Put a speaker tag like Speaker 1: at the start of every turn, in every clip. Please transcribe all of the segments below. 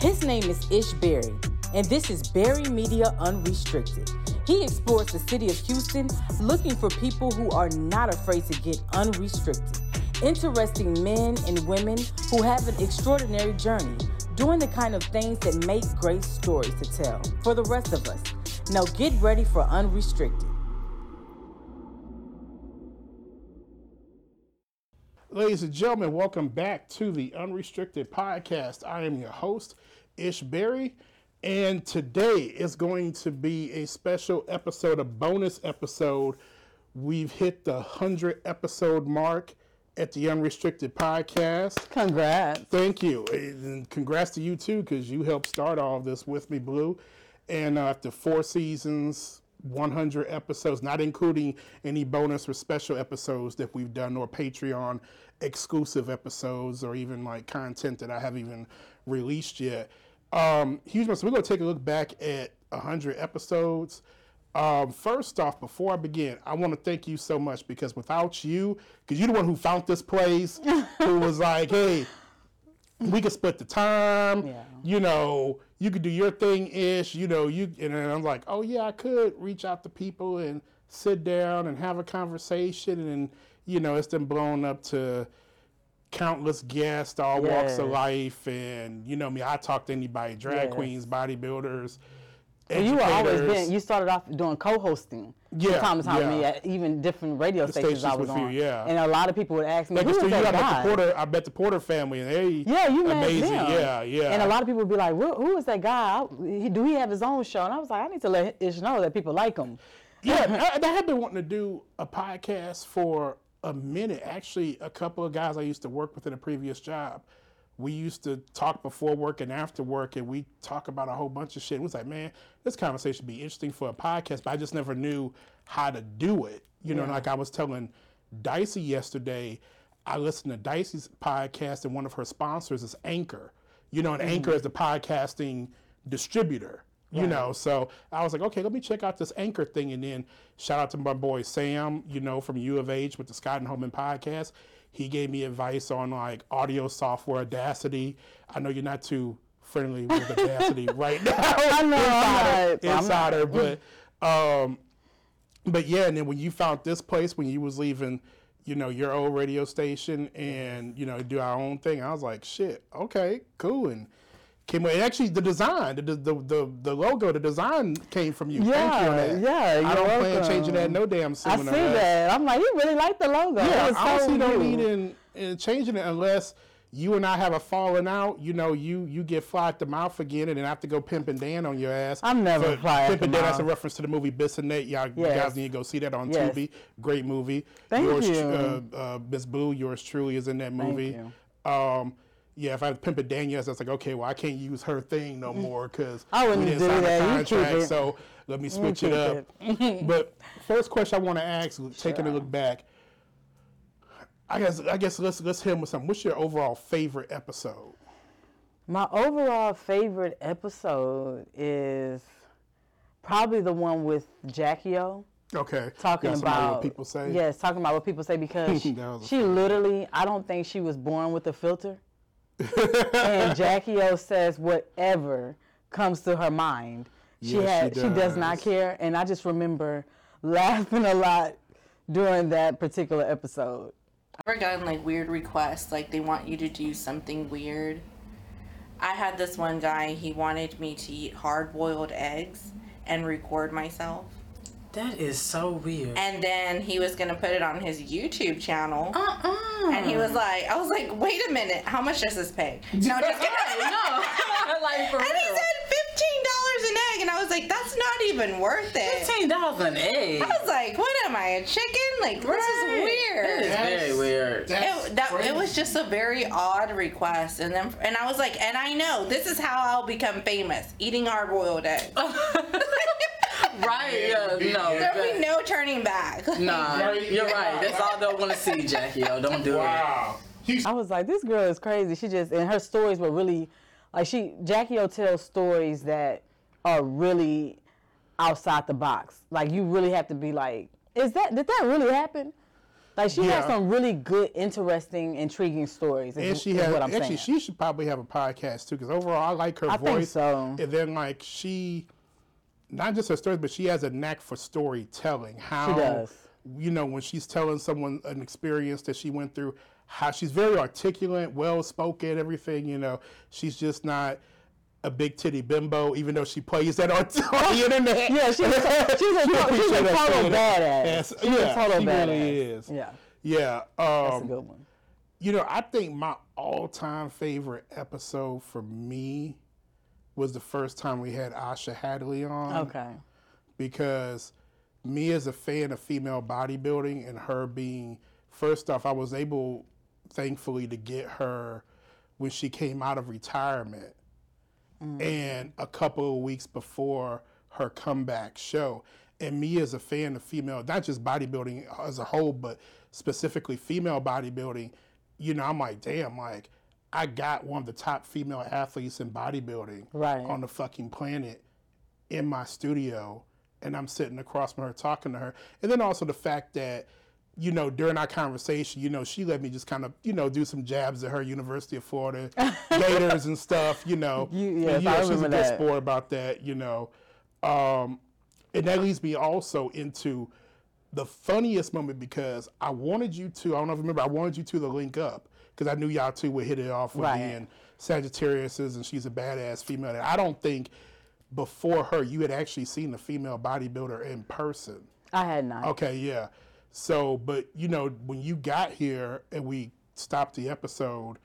Speaker 1: His name is Ish Barri, and this is Barri Media Unrestricted. He explores the city of Houston looking for people who are not afraid to get unrestricted. Interesting men and women who have an extraordinary journey, doing the kind of things that make great stories to tell for the rest of us. Now get ready for Unrestricted.
Speaker 2: Ladies and gentlemen, welcome back to the Unrestricted Podcast. I am your host, Ish Barri, and today is going to be a special episode, a bonus episode. We've hit the 100 episode mark at the Unrestricted Podcast.
Speaker 1: Congrats.
Speaker 2: Thank you. And congrats to you too, because you helped start all of this with me, Blue. And uh, after four seasons, 100 episodes, not including any bonus or special episodes that we've done, or Patreon exclusive episodes, or even like content that I haven't even released yet. Um, huge. So we're going to take a look back at 100 episodes. Um, first off, before I begin, I want to thank you so much because without you, because you're the one who found this place, who was like, hey, we could split the time.
Speaker 1: Yeah.
Speaker 2: You know, you could do your thing ish. You know, you and I'm like, oh yeah, I could reach out to people and sit down and have a conversation, and you know, it's been blown up to countless guests, all walks of life, and you know me, I talk to anybody, drag queens, bodybuilders.
Speaker 1: And you were always been. You started off doing co-hosting.
Speaker 2: Yeah,
Speaker 1: time to time with me at even different radio stations, I was
Speaker 2: with you,
Speaker 1: on.
Speaker 2: yeah.
Speaker 1: And a lot of people would ask me,
Speaker 2: Like
Speaker 1: "Who
Speaker 2: you
Speaker 1: that guy?"
Speaker 2: the Porter, I bet the Porter family, and they
Speaker 1: Yeah, you
Speaker 2: amazing.
Speaker 1: them.
Speaker 2: Yeah, yeah.
Speaker 1: And a lot of people would be like, "Who who is that guy? Do he have his own show?" And I was like, "I need to let Ish know that people like him."
Speaker 2: Yeah, I, I had been wanting to do a podcast for a minute. Actually, a couple of guys I used to work with in a previous job, we used to talk before work and after work, and we talk about a whole bunch of shit. It was like, man, this conversation would be interesting for a podcast, but I just never knew how to do it. You know, like I was telling Dicey yesterday, I listened to Dicey's podcast, and one of her sponsors is Anchor. You know, and mm-hmm. Anchor is the podcasting distributor. You know, so I was like, okay, let me check out this anchor thing, and then shout out to my boy Sam, you know, from U of H with the Scott and Holman podcast. He gave me advice on like audio software, Audacity. I know you're not too friendly with Audacity right now,
Speaker 1: I know, I'm
Speaker 2: insider,
Speaker 1: not- I'm
Speaker 2: insider, but um, but yeah, and then when you found this place when you was leaving, you know, your old radio station and you know do our own thing, I was like, shit, okay, cool, and came and actually the design, the the the, the logo, the design came from you. Thank you
Speaker 1: Yeah, yeah,
Speaker 2: I don't plan changing that no damn soon.
Speaker 1: I see that. I'm like, he really liked the logo.
Speaker 2: Yeah, I honestly
Speaker 1: so
Speaker 2: don't
Speaker 1: you.
Speaker 2: need in, in changing it unless you and I have a falling out. You know, you you get fly at the mouth again, and then I have to go pimping Dan on your ass.
Speaker 1: I'm never
Speaker 2: For-
Speaker 1: fly at
Speaker 2: Pimpin'
Speaker 1: the
Speaker 2: Dan. That's a reference to the movie Bissonnette. Y'all you
Speaker 1: Yes.
Speaker 2: guys need to go see that on
Speaker 1: Yes.
Speaker 2: Tubi. Great movie.
Speaker 1: Thank
Speaker 2: yours,
Speaker 1: you.
Speaker 2: Uh, uh, Miss Blue, yours truly is in that movie.
Speaker 1: Thank you.
Speaker 2: Um, yeah, if I had Pimpin' Daniels, that's like okay, well I can't use her thing no mm. more because
Speaker 1: I
Speaker 2: we
Speaker 1: wouldn't
Speaker 2: didn't
Speaker 1: do
Speaker 2: sign
Speaker 1: that.
Speaker 2: a contract.
Speaker 1: it.
Speaker 2: So let me switch it up. but first question I want to ask, taking a look back. I guess I guess let's let's hit him with something. What's your overall favorite episode?
Speaker 1: My overall favorite episode is probably the one with Jackie O.
Speaker 2: Okay,
Speaker 1: talking about
Speaker 2: what people say.
Speaker 1: Yes, talking about what people say because she,
Speaker 2: a
Speaker 1: she literally, I don't think she was born with a filter. And Jackie O says whatever comes to her mind. She
Speaker 2: Yes,
Speaker 1: had,
Speaker 2: she
Speaker 1: she does not care, and I just remember laughing a lot during that particular episode.
Speaker 3: ever gotten like weird requests like they want you to do something weird i had this one guy he wanted me to eat hard-boiled eggs and record myself
Speaker 4: That is so weird.
Speaker 3: and then he was gonna put it on his youtube channel.
Speaker 4: Uh-uh.
Speaker 3: and he was like i was like wait a minute how much does this pay? No just kidding.
Speaker 4: No, like for
Speaker 3: and he said $15 an egg and i was like that's not even worth it.
Speaker 4: Fifteen dollars an egg.
Speaker 3: i was like what am i a chicken? Like this is weird.
Speaker 4: That is very weird.
Speaker 3: it, that, it was just a very odd request and then and i was like and i know this is how i'll become famous eating hard-boiled eggs
Speaker 4: right? Yeah, no.
Speaker 3: there'll be no turning back
Speaker 4: Nah,
Speaker 2: Right,
Speaker 4: you're
Speaker 2: yeah.
Speaker 4: right. That's all they'll want to see, Jackie. Yo, don't do it.
Speaker 2: Wow. He's
Speaker 1: I was like, this girl is crazy. She just and her stories were really like she Jackie O tells stories that are really outside the box. Like you really have to be like, is that did that really happen? Like she has some really good, interesting, intriguing stories. Is,
Speaker 2: and she has
Speaker 1: what I'm
Speaker 2: actually
Speaker 1: saying.
Speaker 2: she should probably have a podcast too because overall I like her
Speaker 1: I think
Speaker 2: voice.
Speaker 1: so.
Speaker 2: And then like she, not just her stories, but she has a knack for storytelling. How
Speaker 1: does.
Speaker 2: you know when she's telling someone an experience that she went through, how she's very articulate, well spoken, everything. You know, she's just not. A big titty bimbo, even though she plays that on, on the internet.
Speaker 1: Yeah, she's, she's a, she's a
Speaker 2: appreciate that
Speaker 1: total badass.
Speaker 2: Yes,
Speaker 1: She's
Speaker 2: yeah,
Speaker 1: a total
Speaker 2: she
Speaker 1: badass.
Speaker 2: really is.
Speaker 1: Yeah,
Speaker 2: Yeah,
Speaker 1: that's a
Speaker 2: um,
Speaker 1: good one.
Speaker 2: you know, I think my all-time favorite episode for me was the first time we had Asha Hadley on.
Speaker 1: Okay.
Speaker 2: Because me as a fan of female bodybuilding and her being first off, I was able, thankfully, to get her when she came out of retirement, mm. and a couple of weeks before her comeback show. And me as a fan of female, not just bodybuilding as a whole, but specifically female bodybuilding, you know, I'm like, damn, like I got one of the top female athletes in bodybuilding
Speaker 1: Right.
Speaker 2: on the fucking planet in my studio and I'm sitting across from her talking to her. And then also the fact that, you know, during our conversation, you know, she let me just kind of, you know, do some jabs at her University of Florida Gators and stuff, you know.
Speaker 1: You-
Speaker 2: And,
Speaker 1: yes,
Speaker 2: you know,
Speaker 1: I
Speaker 2: she's a good
Speaker 1: that.
Speaker 2: sport about that, you know. Um, and that leads me also into the funniest moment because I wanted you to, I don't know if you remember, I wanted you to the link up because I knew y'all two would hit it off with
Speaker 1: Right.
Speaker 2: being Sagittariuses and she's a badass female. And I don't think before her you had actually seen a female bodybuilder in person.
Speaker 1: I had not.
Speaker 2: Okay, yeah. So, but you know, when you got here and we stopped the episode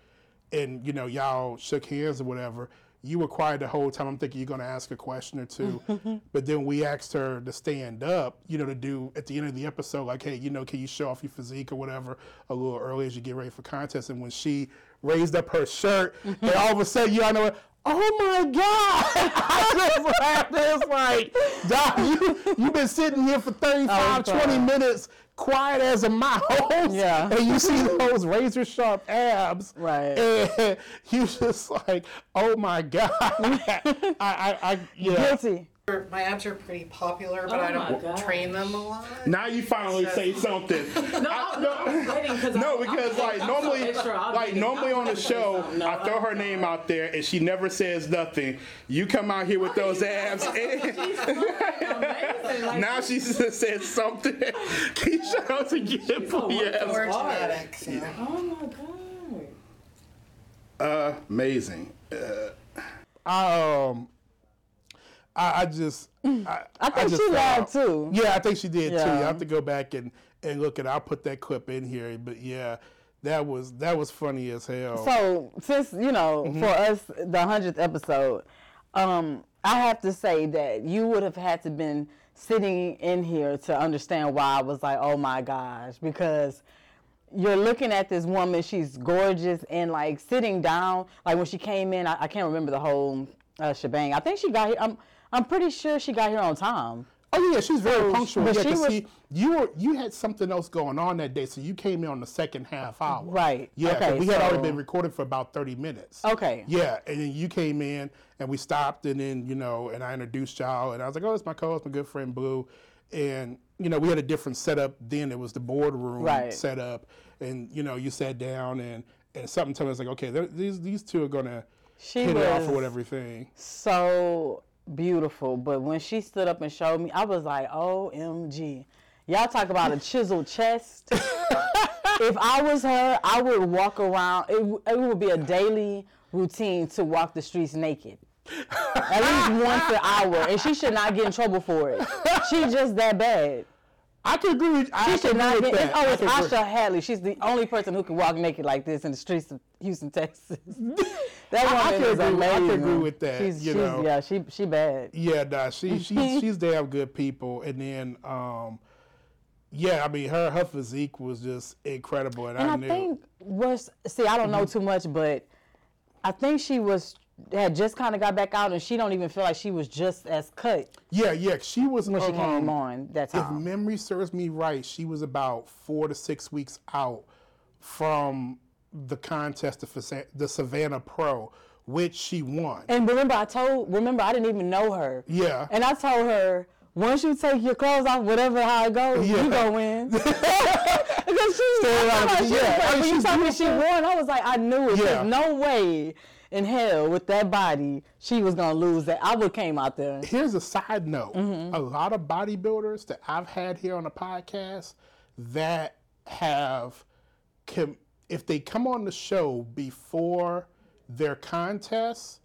Speaker 2: and, you know, y'all shook hands or whatever, you were quiet the whole time. I'm thinking you're going to ask a question or two. but then we asked her to stand up, you know, to do at the end of the episode, like, hey, you know, can you show off your physique or whatever a little early as you get ready for contest? And when she raised up her shirt, and all of a sudden, you all know, oh my God. I just laughed. It's like, Doc, you, you've been sitting here for 35, 20 minutes, quiet as a mouse.
Speaker 1: Yeah.
Speaker 2: And you see those razor sharp abs.
Speaker 1: Right.
Speaker 2: And you just like, oh my God. I, I, I, yeah.
Speaker 1: Guilty.
Speaker 5: My abs are pretty popular, but
Speaker 6: Oh
Speaker 5: I
Speaker 6: my
Speaker 5: don't
Speaker 6: gosh.
Speaker 5: train them a lot.
Speaker 2: Now you finally say something.
Speaker 6: No, I, no, I was waiting because
Speaker 2: No, because like normally,
Speaker 6: extra, I'll
Speaker 2: like
Speaker 6: be-
Speaker 2: normally
Speaker 6: I'm
Speaker 2: on the
Speaker 6: gonna say
Speaker 2: show,
Speaker 6: something. No,
Speaker 2: I throw her name out there and she never says nothing. You come out here with those abs, and
Speaker 6: Amazing. Like,
Speaker 2: now she s- said something. Keisha knows again,
Speaker 6: so
Speaker 2: yes.
Speaker 5: Or
Speaker 6: Hard.
Speaker 5: genetics. Yeah.
Speaker 6: oh my god.
Speaker 2: amazing. Uh, um, I, I just, I,
Speaker 1: I think
Speaker 2: just
Speaker 1: she lied too.
Speaker 2: Yeah, I think she did too.
Speaker 1: Yeah.
Speaker 2: I have to go back and and look at. I'll put that clip in here. But yeah, that was that was funny as hell.
Speaker 1: So since you know,
Speaker 2: Mm-hmm.
Speaker 1: for us, the hundredth episode, um, I have to say that you would have had to been sitting in here to understand why I was like, oh my gosh, because you're looking at this woman, she's gorgeous, and like sitting down, like when she came in, I, I can't remember the whole uh, shebang. I think she got here. I'm I'm pretty sure she got here on time.
Speaker 2: Oh yeah, she's very
Speaker 1: So,
Speaker 2: punctual.
Speaker 1: but
Speaker 2: Yeah,
Speaker 1: she was-
Speaker 2: see, you were you had something else going on that day, so you came in on the second half hour.
Speaker 1: Right.
Speaker 2: Yeah.
Speaker 1: Okay,
Speaker 2: we had already been recording for about thirty minutes.
Speaker 1: Okay.
Speaker 2: Yeah, and then you came in and we stopped, and then you know, and I introduced y'all, and I was like, "Oh, it's my co-host, my good friend Blue," and you know, we had a different setup then. It was the boardroom
Speaker 1: Right.
Speaker 2: setup, and you know, you sat down and and something told me, I was like, "Okay, these these two are gonna
Speaker 1: She
Speaker 2: hit it off
Speaker 1: was-
Speaker 2: with everything."
Speaker 1: so beautiful. But when she stood up and showed me, I was like, OMG. Y'all talk about a chiseled chest. if I was her, I would walk around. It, w- it would be a daily routine to walk the streets naked. At least once an hour. And she should not get in trouble for it. She's just that bad.
Speaker 2: I could agree. With,
Speaker 1: She
Speaker 2: could
Speaker 1: should not get.
Speaker 2: that.
Speaker 1: Oh,
Speaker 2: I
Speaker 1: it's
Speaker 2: agree.
Speaker 1: Asha Hadley. She's the only person who can walk naked like this in the streets of Houston, Texas. that
Speaker 2: I- I
Speaker 1: woman
Speaker 2: could
Speaker 1: is
Speaker 2: agree- I could agree with that,
Speaker 1: She's, she's yeah, she she bad.
Speaker 2: Yeah, nah, she she's she's damn good people. And then um yeah, I mean her her physique was just incredible and,
Speaker 1: And
Speaker 2: I
Speaker 1: I
Speaker 2: knew
Speaker 1: think was see, I don't know
Speaker 2: Mm-hmm.
Speaker 1: too much, but I think she was had just kind of got back out, and she don't even feel like she was just as cut
Speaker 2: Yeah, yeah, she was
Speaker 1: when she
Speaker 2: um,
Speaker 1: came on that time.
Speaker 2: If memory serves me right, she was about 4 to 6 weeks out from the contest of the Savannah Pro, which she won.
Speaker 1: And remember, I told remember I didn't even know her.
Speaker 2: Yeah.
Speaker 1: And I told her once you take your clothes off, whatever how it goes,
Speaker 2: Yeah.
Speaker 1: you go in. because she, I she
Speaker 2: yeah.
Speaker 1: was-
Speaker 2: I mean,
Speaker 1: when you told me she won, I was like, I knew it.
Speaker 2: Yeah.
Speaker 1: There's no way in hell with that body she was gonna lose that. I would came out there.
Speaker 2: Here's a side note.
Speaker 1: Mm-hmm.
Speaker 2: A lot of bodybuilders that I've had here on the podcast that have, com- if they come on the show before their contest,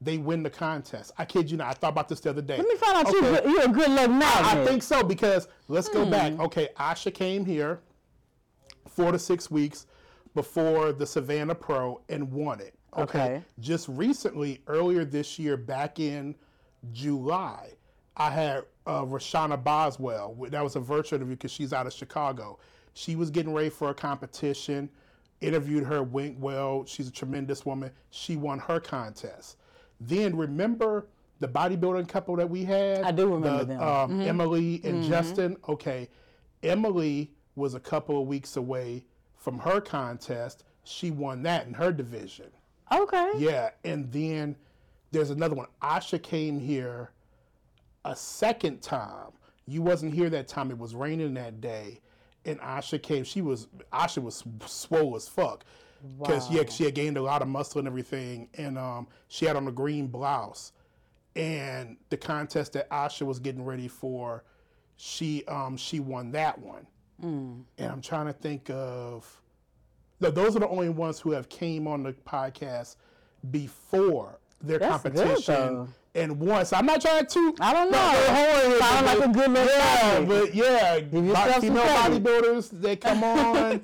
Speaker 2: they win the contest. I kid you not. I thought about this the other day.
Speaker 1: Let me find out you
Speaker 2: Okay.
Speaker 1: good- you're a good luck magnet.
Speaker 2: I think so because let's go back.
Speaker 1: Hmm.
Speaker 2: Okay, Asha came here four to six weeks before the Savannah Pro and won it.
Speaker 1: Okay.
Speaker 2: Just recently, earlier this year, back in July, I had uh, Rashana Boswell. That was a virtual interview because she's out of Chicago. She was getting ready for a competition. Interviewed her, went well. She's a tremendous woman. She won her contest. Then remember the bodybuilding couple that we had?
Speaker 1: I do remember
Speaker 2: The,
Speaker 1: them. Mm-hmm.
Speaker 2: Um, Emily and Justin. Okay. Emily was a couple of weeks away from her contest. She won that in her division.
Speaker 1: Okay.
Speaker 2: Yeah, and then there's another one. Asha came here a second time. You wasn't here that time. It was raining that day, and Asha came. She was Asha was swole as fuck because yeah, she had gained a lot of muscle and everything, and um, she had on a green blouse. And the contest that Asha was getting ready for, she um, she won that one. And I'm trying to think of those are the only ones who have came on the podcast before their
Speaker 1: That's
Speaker 2: competition
Speaker 1: though.
Speaker 2: and once I'm not trying to.
Speaker 1: I don't know.
Speaker 2: horn,
Speaker 1: Sound like a good little
Speaker 2: Yeah, but yeah, bo- female bodybuilders they come on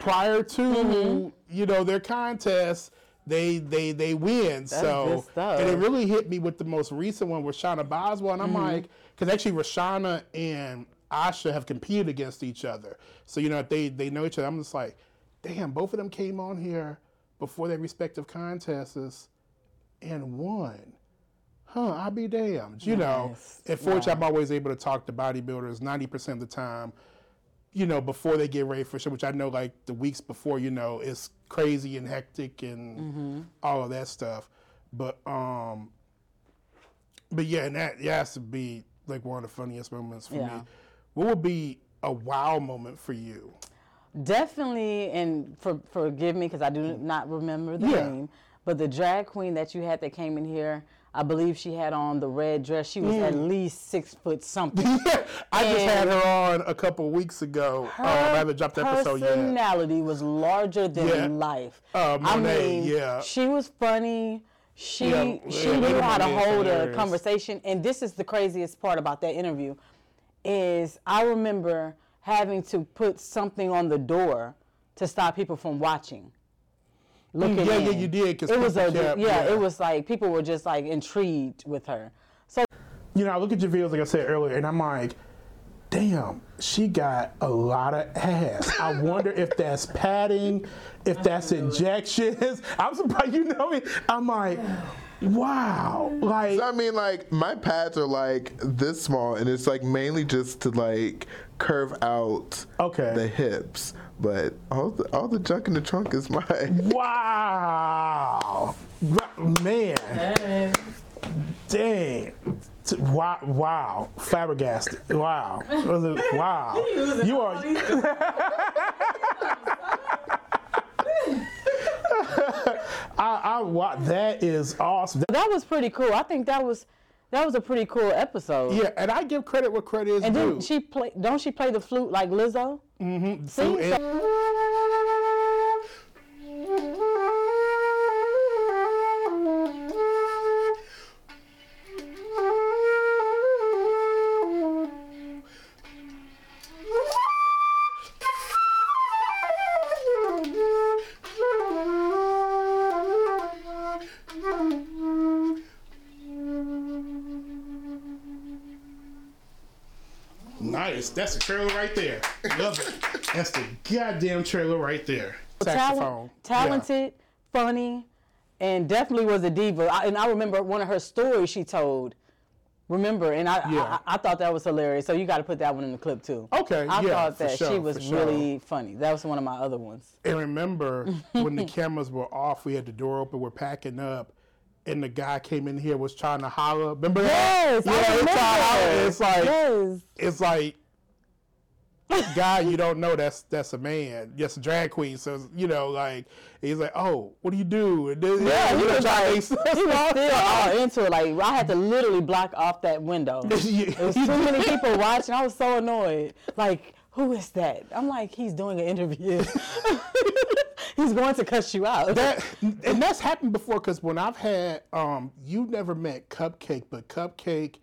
Speaker 2: prior to
Speaker 1: Mm-hmm.
Speaker 2: you know their contest. They they they win. so and it really hit me with the most recent one with Shauna Boswell, and I'm
Speaker 1: Mm-hmm.
Speaker 2: like, because actually Rashana and Asha have competed against each other. So you know they they know each other. I'm just like, damn, both of them came on here before their respective contests and won. Huh, I'll be damned. You know, and fortunately, I'm always able to talk to bodybuilders 90% of the time, you know, before they get ready for show, which I know like the weeks before, you know, it's crazy and hectic and
Speaker 1: Mm-hmm.
Speaker 2: all of that stuff. But, um, but yeah, and that, that has to be like one of the funniest moments for me. What would be a wow moment for you?
Speaker 1: Definitely, and for, forgive me because I do not remember the
Speaker 2: Yeah.
Speaker 1: name, but the drag queen that you had that came in here, I believe she had on the red dress. She was at least six foot something.
Speaker 2: I just had her on a couple weeks ago. Um, I haven't dropped the episode yet.
Speaker 1: personality was larger than
Speaker 2: Yeah.
Speaker 1: life.
Speaker 2: Uh,
Speaker 1: I mean,
Speaker 2: yeah.
Speaker 1: she was funny. She
Speaker 2: Yeah,
Speaker 1: she knew how to
Speaker 2: Monet
Speaker 1: hold a conversation, and this is the craziest part about that interview, is I remember having to put something on the door to stop people from watching. Looking
Speaker 2: yeah, yeah,
Speaker 1: in.
Speaker 2: you did, 'cause
Speaker 1: it was a
Speaker 2: kept-
Speaker 1: yeah,
Speaker 2: yeah.
Speaker 1: it was like people were just like intrigued with her. So
Speaker 2: you know, I look at your videos like I said earlier, and I'm like, damn, she got a lot of ass. I wonder if that's padding, if that's injections. I'm surprised you know me. I'm like, wow, like so,
Speaker 7: I mean, like my pads are like this small, and it's like mainly just to like curve out
Speaker 2: Okay.
Speaker 7: the hips. But all the all the junk in the trunk is mine.
Speaker 2: wow, man, dang. Wow, wow, flabbergasted. Wow, wow. You are. I, I, that is awesome.
Speaker 1: that was pretty cool. I think that was that was a pretty cool episode.
Speaker 2: Yeah, and I give credit where credit is
Speaker 1: And
Speaker 2: due.
Speaker 1: then she play. Don't she play the flute like Lizzo? Mm-hmm. See,
Speaker 2: Nice. That's the trailer right there. Love it. That's the goddamn trailer right there.
Speaker 1: talent, talented, funny, and definitely was a diva. I, and I remember one of her stories she told. Remember, and I,
Speaker 2: Yeah.
Speaker 1: I I thought that was hilarious. So you got to put that one in the clip too.
Speaker 2: Okay,
Speaker 1: I
Speaker 2: yeah,
Speaker 1: thought that she was
Speaker 2: sure.
Speaker 1: really funny. That was one of my other ones.
Speaker 2: And remember when the cameras were off, we had the door open, we're packing up, and the guy came in here was trying to holler. Remember
Speaker 1: Yes,
Speaker 2: that?
Speaker 1: I
Speaker 2: Yeah, it's,
Speaker 1: remember.
Speaker 2: it's like
Speaker 1: Yes.
Speaker 2: it's like guy you don't know that's that's a man, just a drag queen. So you know, like he's like, oh, what do you do? And then,
Speaker 1: Yeah,
Speaker 2: you
Speaker 1: he was
Speaker 2: trying to
Speaker 1: like, he was still all into it. Like I had to literally block off that window.
Speaker 2: Yeah.
Speaker 1: There was too many people watching. I was so annoyed. Like, who is that? I'm like, he's doing an interview. he's going to cuss you out.
Speaker 2: that and that's happened before because when I've had um you never met Cupcake, but Cupcake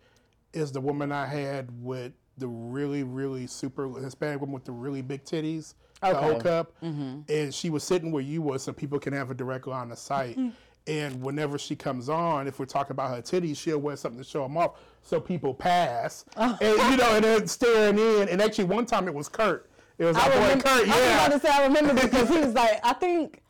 Speaker 2: is the woman I had with the really really super Hispanic woman with the really big titties, the whole cup, mm-hmm. and she was sitting where you was so people can have a direct line of sight. Mm-hmm. And whenever she comes on, if we're talking about her titties, she'll wear something to show them off, so people pass, oh. and you know, and they're staring in. And actually, one time it was Kurt. It was our
Speaker 1: I
Speaker 2: boy
Speaker 1: remember,
Speaker 2: Kurt.
Speaker 1: I was about to say I remember because he was like, I think.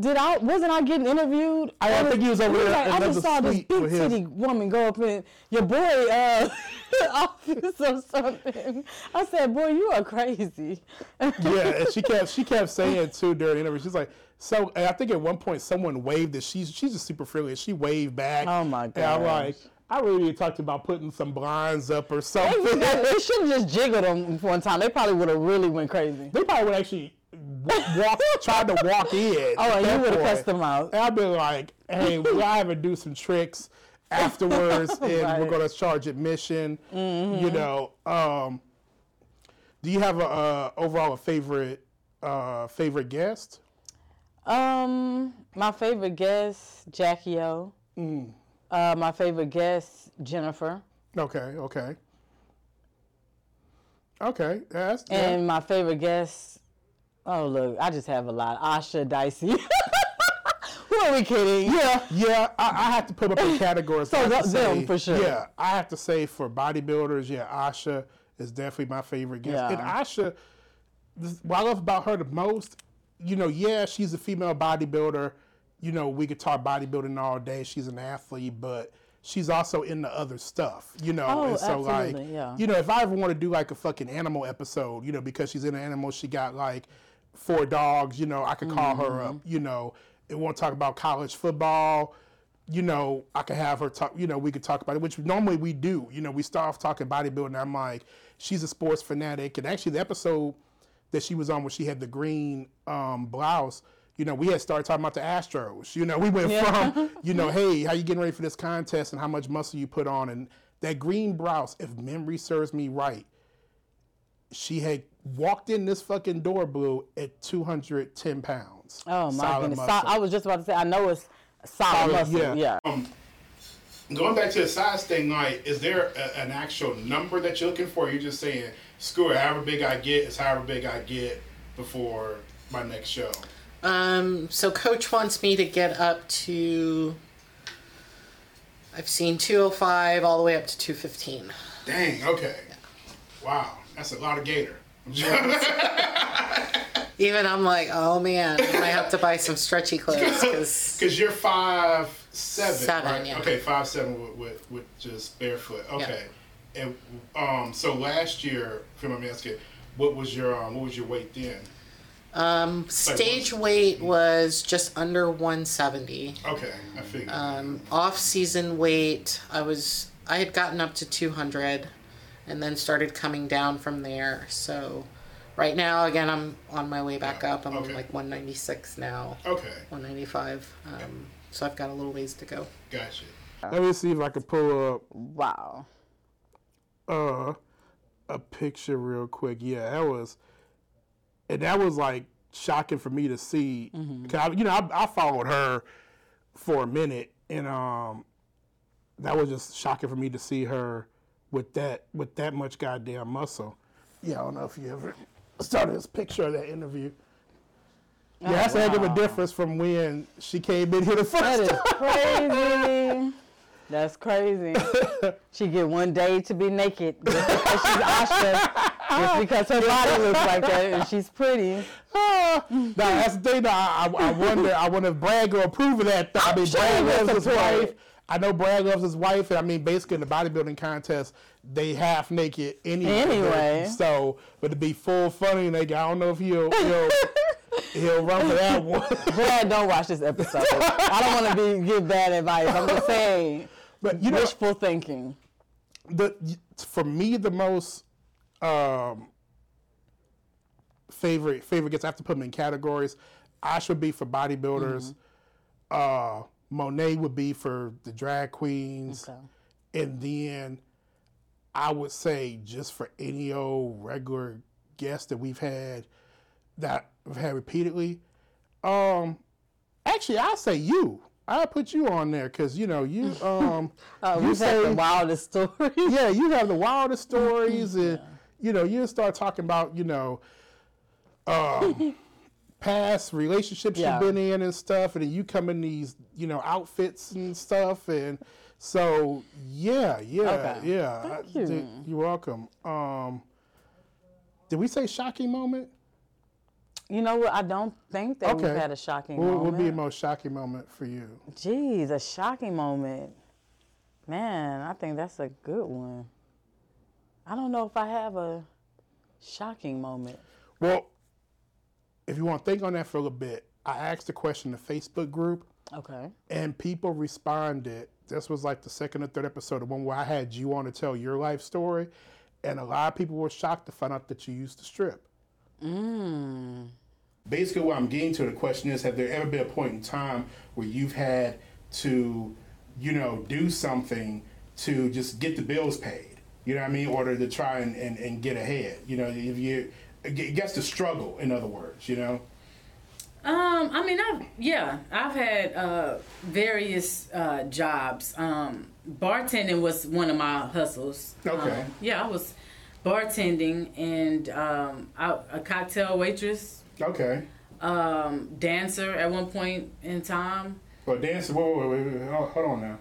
Speaker 1: Did I wasn't I getting interviewed?
Speaker 2: I- I think he was over there
Speaker 1: Like, I just saw this big titty woman go up in your boy uh, office or something. I said, "Boy, you are crazy."
Speaker 2: yeah, and she kept she kept saying too during the interview. She's like, so and I think at one point someone waved that she's she's just super fearless. She waved back.
Speaker 1: Oh, my god!
Speaker 2: And I'm like, I really talked about putting some blinds up or something.
Speaker 1: they should have just jiggled them one time. They probably would have really went crazy.
Speaker 2: they probably would actually walk tried to walk in.
Speaker 1: Oh, you would have cussed them out.
Speaker 2: And I'd be like, hey, we'll have her do some tricks afterwards, and we're gonna charge admission. You know, um, do you have a uh, overall a favorite uh, favorite guest?
Speaker 1: Um, my favorite guest, Jackie O.
Speaker 2: Mm.
Speaker 1: Uh, my favorite guest, Jennifer.
Speaker 2: Okay, okay. Okay, that's yeah.
Speaker 1: And my favorite guest, oh look, I just have a lot. Asha Dicey. Who are we kidding?
Speaker 2: yeah, yeah. I, I have to put up in categories.
Speaker 1: So
Speaker 2: I have to
Speaker 1: th- them
Speaker 2: say-
Speaker 1: for sure.
Speaker 2: Yeah, I have to say for bodybuilders, yeah, Asha is definitely my favorite guest.
Speaker 1: Yeah.
Speaker 2: And Asha, this, what I love about her the most, you know, yeah, she's a female bodybuilder. You know, we could talk bodybuilding all day. She's an athlete, but she's also in the other stuff. You know,
Speaker 1: Oh,
Speaker 2: and so like,
Speaker 1: yeah.
Speaker 2: you know, if I ever want to do like a fucking animal episode, you know, because she's in an animal, she got like four dogs. You know, I could call her up.
Speaker 1: Mm-hmm.
Speaker 2: You know, and want to talk about college football. You know, I could have her talk. You know, we could talk about it, which normally we do. You know, we start off talking bodybuilding. I'm like, she's a sports fanatic, and actually the episode that she was on where she had the green um, blouse. You know, we had started talking about the Astros. You know, we went from, you know, hey, how you getting ready for this contest and how much muscle you put on, and that green blouse. If memory serves me right, she had walked in this fucking door blue at 210 pounds.
Speaker 1: Oh my
Speaker 2: Solid
Speaker 1: goodness! So- I was just about to say. I know it's solid, muscle.
Speaker 2: yeah.
Speaker 1: Yeah.
Speaker 2: Um, going back to the size thing, like, is there a, an actual number that you're looking for? You're just saying, screw it, however big I get is however big I get before my next show.
Speaker 5: Um, so coach wants me to get up to. I've seen 205 all the way up to 215.
Speaker 2: Dang. Okay. Wow, that's a lot of gator.
Speaker 5: Even I'm like, oh man, I have to buy some stretchy clothes because
Speaker 2: you're five seven,
Speaker 5: Seven,
Speaker 2: right?
Speaker 5: yeah.
Speaker 2: Okay, five seven with, with, with just barefoot. Okay, and um, so last year, if you me asking, what was your um, what was your weight then?
Speaker 5: um, stage weight was just under 170.
Speaker 2: Okay, I figured.
Speaker 5: Um, off season weight, I was I had gotten up to 200, and then started coming down from there. So, right now, again, I'm on my way back up. I'm
Speaker 2: Okay.
Speaker 5: like 196 now,
Speaker 2: okay,
Speaker 5: 195. Um, so I've got a little ways to go.
Speaker 2: gotcha. Let me see if I can pull up
Speaker 1: Wow.
Speaker 2: uh a picture real quick. Yeah, that was, and that was like shocking for me to see. Cause I, you know, I, I followed her for a minute, and um, that was just shocking for me to see her with that with that much goddamn muscle. Yeah, I don't know if you ever saw this picture of that interview. Yeah, that's a heck of a difference from when she came in here the first
Speaker 1: That is
Speaker 2: time.
Speaker 1: crazy. That's crazy. she get one day to be naked just because she's Asha, just because her body looks like that and she's pretty.
Speaker 2: Ah, nah, that's the thing. Though, I, I I wonder. I wonder if Brad will approve of that. Though. I mean,
Speaker 1: sure
Speaker 2: Brad
Speaker 1: he will
Speaker 2: his wife. I know Brad loves his wife, and I mean, basically in the bodybuilding contest, they half naked anyway.
Speaker 1: Anyway.
Speaker 2: So, but to be full funny, like I don't know if he'll he'll He'll run for that one.
Speaker 1: Brad, don't watch this episode. I don't want to be give bad advice. I'm just saying
Speaker 2: But you know,
Speaker 1: wishful thinking.
Speaker 2: the for me the most um, favorite favorite gets I have to put them in categories. I should be for bodybuilders. Uh, Monet would be for the drag queens,
Speaker 1: Okay.
Speaker 2: and then I would say just for any old regular guest that we've had that we've had repeatedly. Um, actually, I say you. I put you on there because you know you um
Speaker 1: Uh,
Speaker 2: you
Speaker 1: had the wildest stories.
Speaker 2: yeah, you have the wildest stories, and you know, you start talking about you know, um, past relationships
Speaker 1: Yeah.
Speaker 2: you've been in and stuff, and then you come in these you know outfits and stuff, and so yeah, yeah,
Speaker 1: Okay.
Speaker 2: yeah.
Speaker 1: Thank
Speaker 2: I-
Speaker 1: you.
Speaker 2: did- you're welcome. Um, did we say shocking moment?
Speaker 1: You know what? I don't think that
Speaker 2: Okay.
Speaker 1: we've had a shocking
Speaker 2: What
Speaker 1: moment.
Speaker 2: would be the most shocking moment for you?
Speaker 1: Jeez, a shocking moment. Man, I think that's a good one. I don't know if I have a shocking moment.
Speaker 2: Well, if you want to think on that for a little bit, I asked a question in the Facebook group.
Speaker 1: Okay.
Speaker 2: and people responded. This was like the second or third episode, the one where I had you on to tell your life story, and a lot of people were shocked to find out that you used to strip.
Speaker 1: Mm.
Speaker 2: Basically, what I'm getting to the question is: Have there ever been a point in time where you've had to, you know, do something to just get the bills paid? You know what I mean, or to try and, and, and get ahead. You know, if you, I guess the struggle. In other words, you know.
Speaker 8: Um, I mean, I've yeah, I've had uh, various uh, jobs. Um, bartending was one of my hustles.
Speaker 2: Okay.
Speaker 8: Um, yeah, I was bartending and um, I, a cocktail waitress,
Speaker 2: Okay.
Speaker 8: um, dancer at one point in time.
Speaker 2: Well, dancing. Wait, wait, wait, wait, hold hold on now.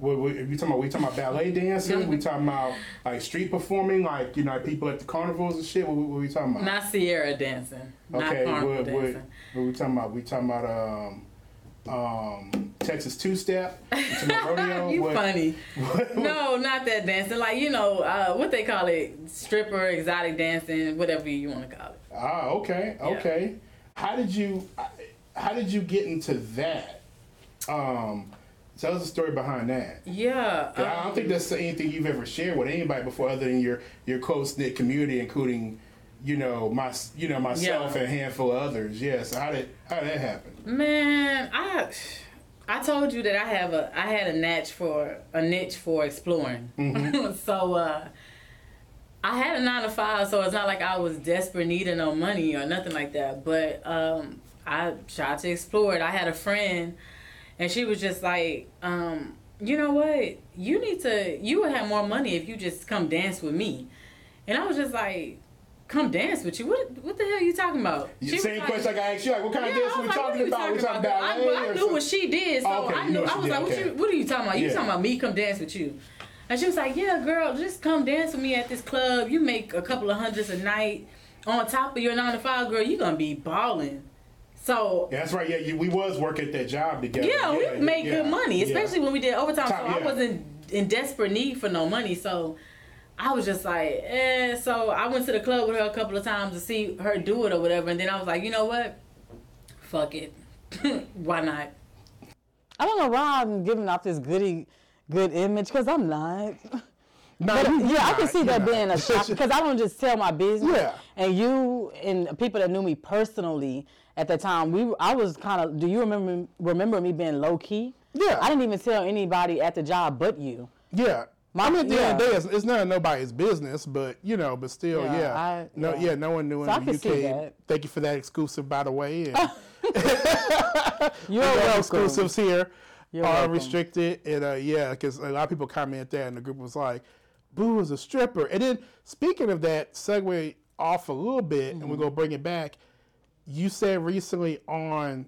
Speaker 2: What, what, we talking about? We talking about ballet dancing? we talking about like street performing, like you know, like people at the carnivals and shit. What, what, what we talking about?
Speaker 8: Not Sierra dancing.
Speaker 2: okay,
Speaker 8: not carnival
Speaker 2: what, what,
Speaker 8: dancing.
Speaker 2: what we talking about? We talking about um, um, Texas two step.
Speaker 8: you
Speaker 2: what,
Speaker 8: funny.
Speaker 2: What,
Speaker 8: No, not that dancing. Like you know, uh, what they call it, stripper, exotic dancing, whatever you want to call it.
Speaker 2: Ah, okay, okay. How did you? How did you get into that? Um, tell us the story behind that.
Speaker 8: Yeah.
Speaker 2: 'Cause I
Speaker 8: um,
Speaker 2: don't think that's anything you've ever shared with anybody before, other than your your close knit community, including, you know, my you know myself
Speaker 8: Yeah.
Speaker 2: and a handful of others. Yes. how did how did that happen?
Speaker 8: Man, I I told you that I have a I had a niche for a niche for exploring. so uh I had a nine to five, so it's not like I was desperate needing no money or nothing like that. But um I tried to explore it. I had a friend and she was just like, um, you know what? You need to you would have more money if you just come dance with me. And I was just like, come dance with you? What what the hell are you talking about? She
Speaker 2: Same
Speaker 8: like-
Speaker 2: question like I asked you, like what kind of dance we
Speaker 8: like,
Speaker 2: talking
Speaker 8: are you
Speaker 2: about? We talking
Speaker 8: about? I, I knew what she did, so
Speaker 2: Oh, okay,
Speaker 8: I knew. I was
Speaker 2: did,
Speaker 8: like, what,
Speaker 2: okay.
Speaker 8: you, what are you talking about? You
Speaker 2: Yeah.
Speaker 8: talking about me come dance with you? And she was like, yeah, girl, just come dance with me at this club. You make a couple of hundreds a night. On top of your nine to five, girl, You're gonna be balling. So
Speaker 2: Yeah, that's right. Yeah, you, we was working at that job together.
Speaker 8: yeah, we made
Speaker 2: yeah,
Speaker 8: good money,
Speaker 2: yeah.
Speaker 8: especially when we did overtime.
Speaker 2: Top-
Speaker 8: so I wasn't in desperate need for no money. So I was just like, eh. So I went to the club with her a couple of times to see her do it or whatever. And then I was like, you know what? Fuck it. Why not?
Speaker 1: I don't know why I'm giving off this goody good image because I'm not.
Speaker 2: No,
Speaker 1: But
Speaker 2: you- you're
Speaker 1: yeah, I can see that
Speaker 2: not.
Speaker 1: being a shock because I don't just tell my business.
Speaker 2: Yeah.
Speaker 1: And you and people that knew me personally at the time, we I was kind of. Do you remember remember me being low key?
Speaker 2: Yeah.
Speaker 1: I didn't even tell anybody at the job but you.
Speaker 2: Yeah.
Speaker 1: My-
Speaker 2: I mean, at the end of the
Speaker 1: yeah.
Speaker 2: day, it's, it's none of nobody's business, but you know, but still,
Speaker 1: Yeah,
Speaker 2: yeah,
Speaker 1: I-
Speaker 2: no,
Speaker 1: yeah.
Speaker 2: yeah, no one knew
Speaker 1: So I
Speaker 2: him.
Speaker 1: can see that.
Speaker 2: Thank you for that exclusive, by the way. And
Speaker 1: You're welcome.
Speaker 2: exclusives here
Speaker 1: You're
Speaker 2: are
Speaker 1: welcome.
Speaker 2: restricted, and uh, yeah, because a lot of people comment that, and the group was like, "Boo is a stripper." And then speaking of that, segue off a little bit, and we're
Speaker 1: Mm-hmm.
Speaker 2: gonna bring it back. You said recently on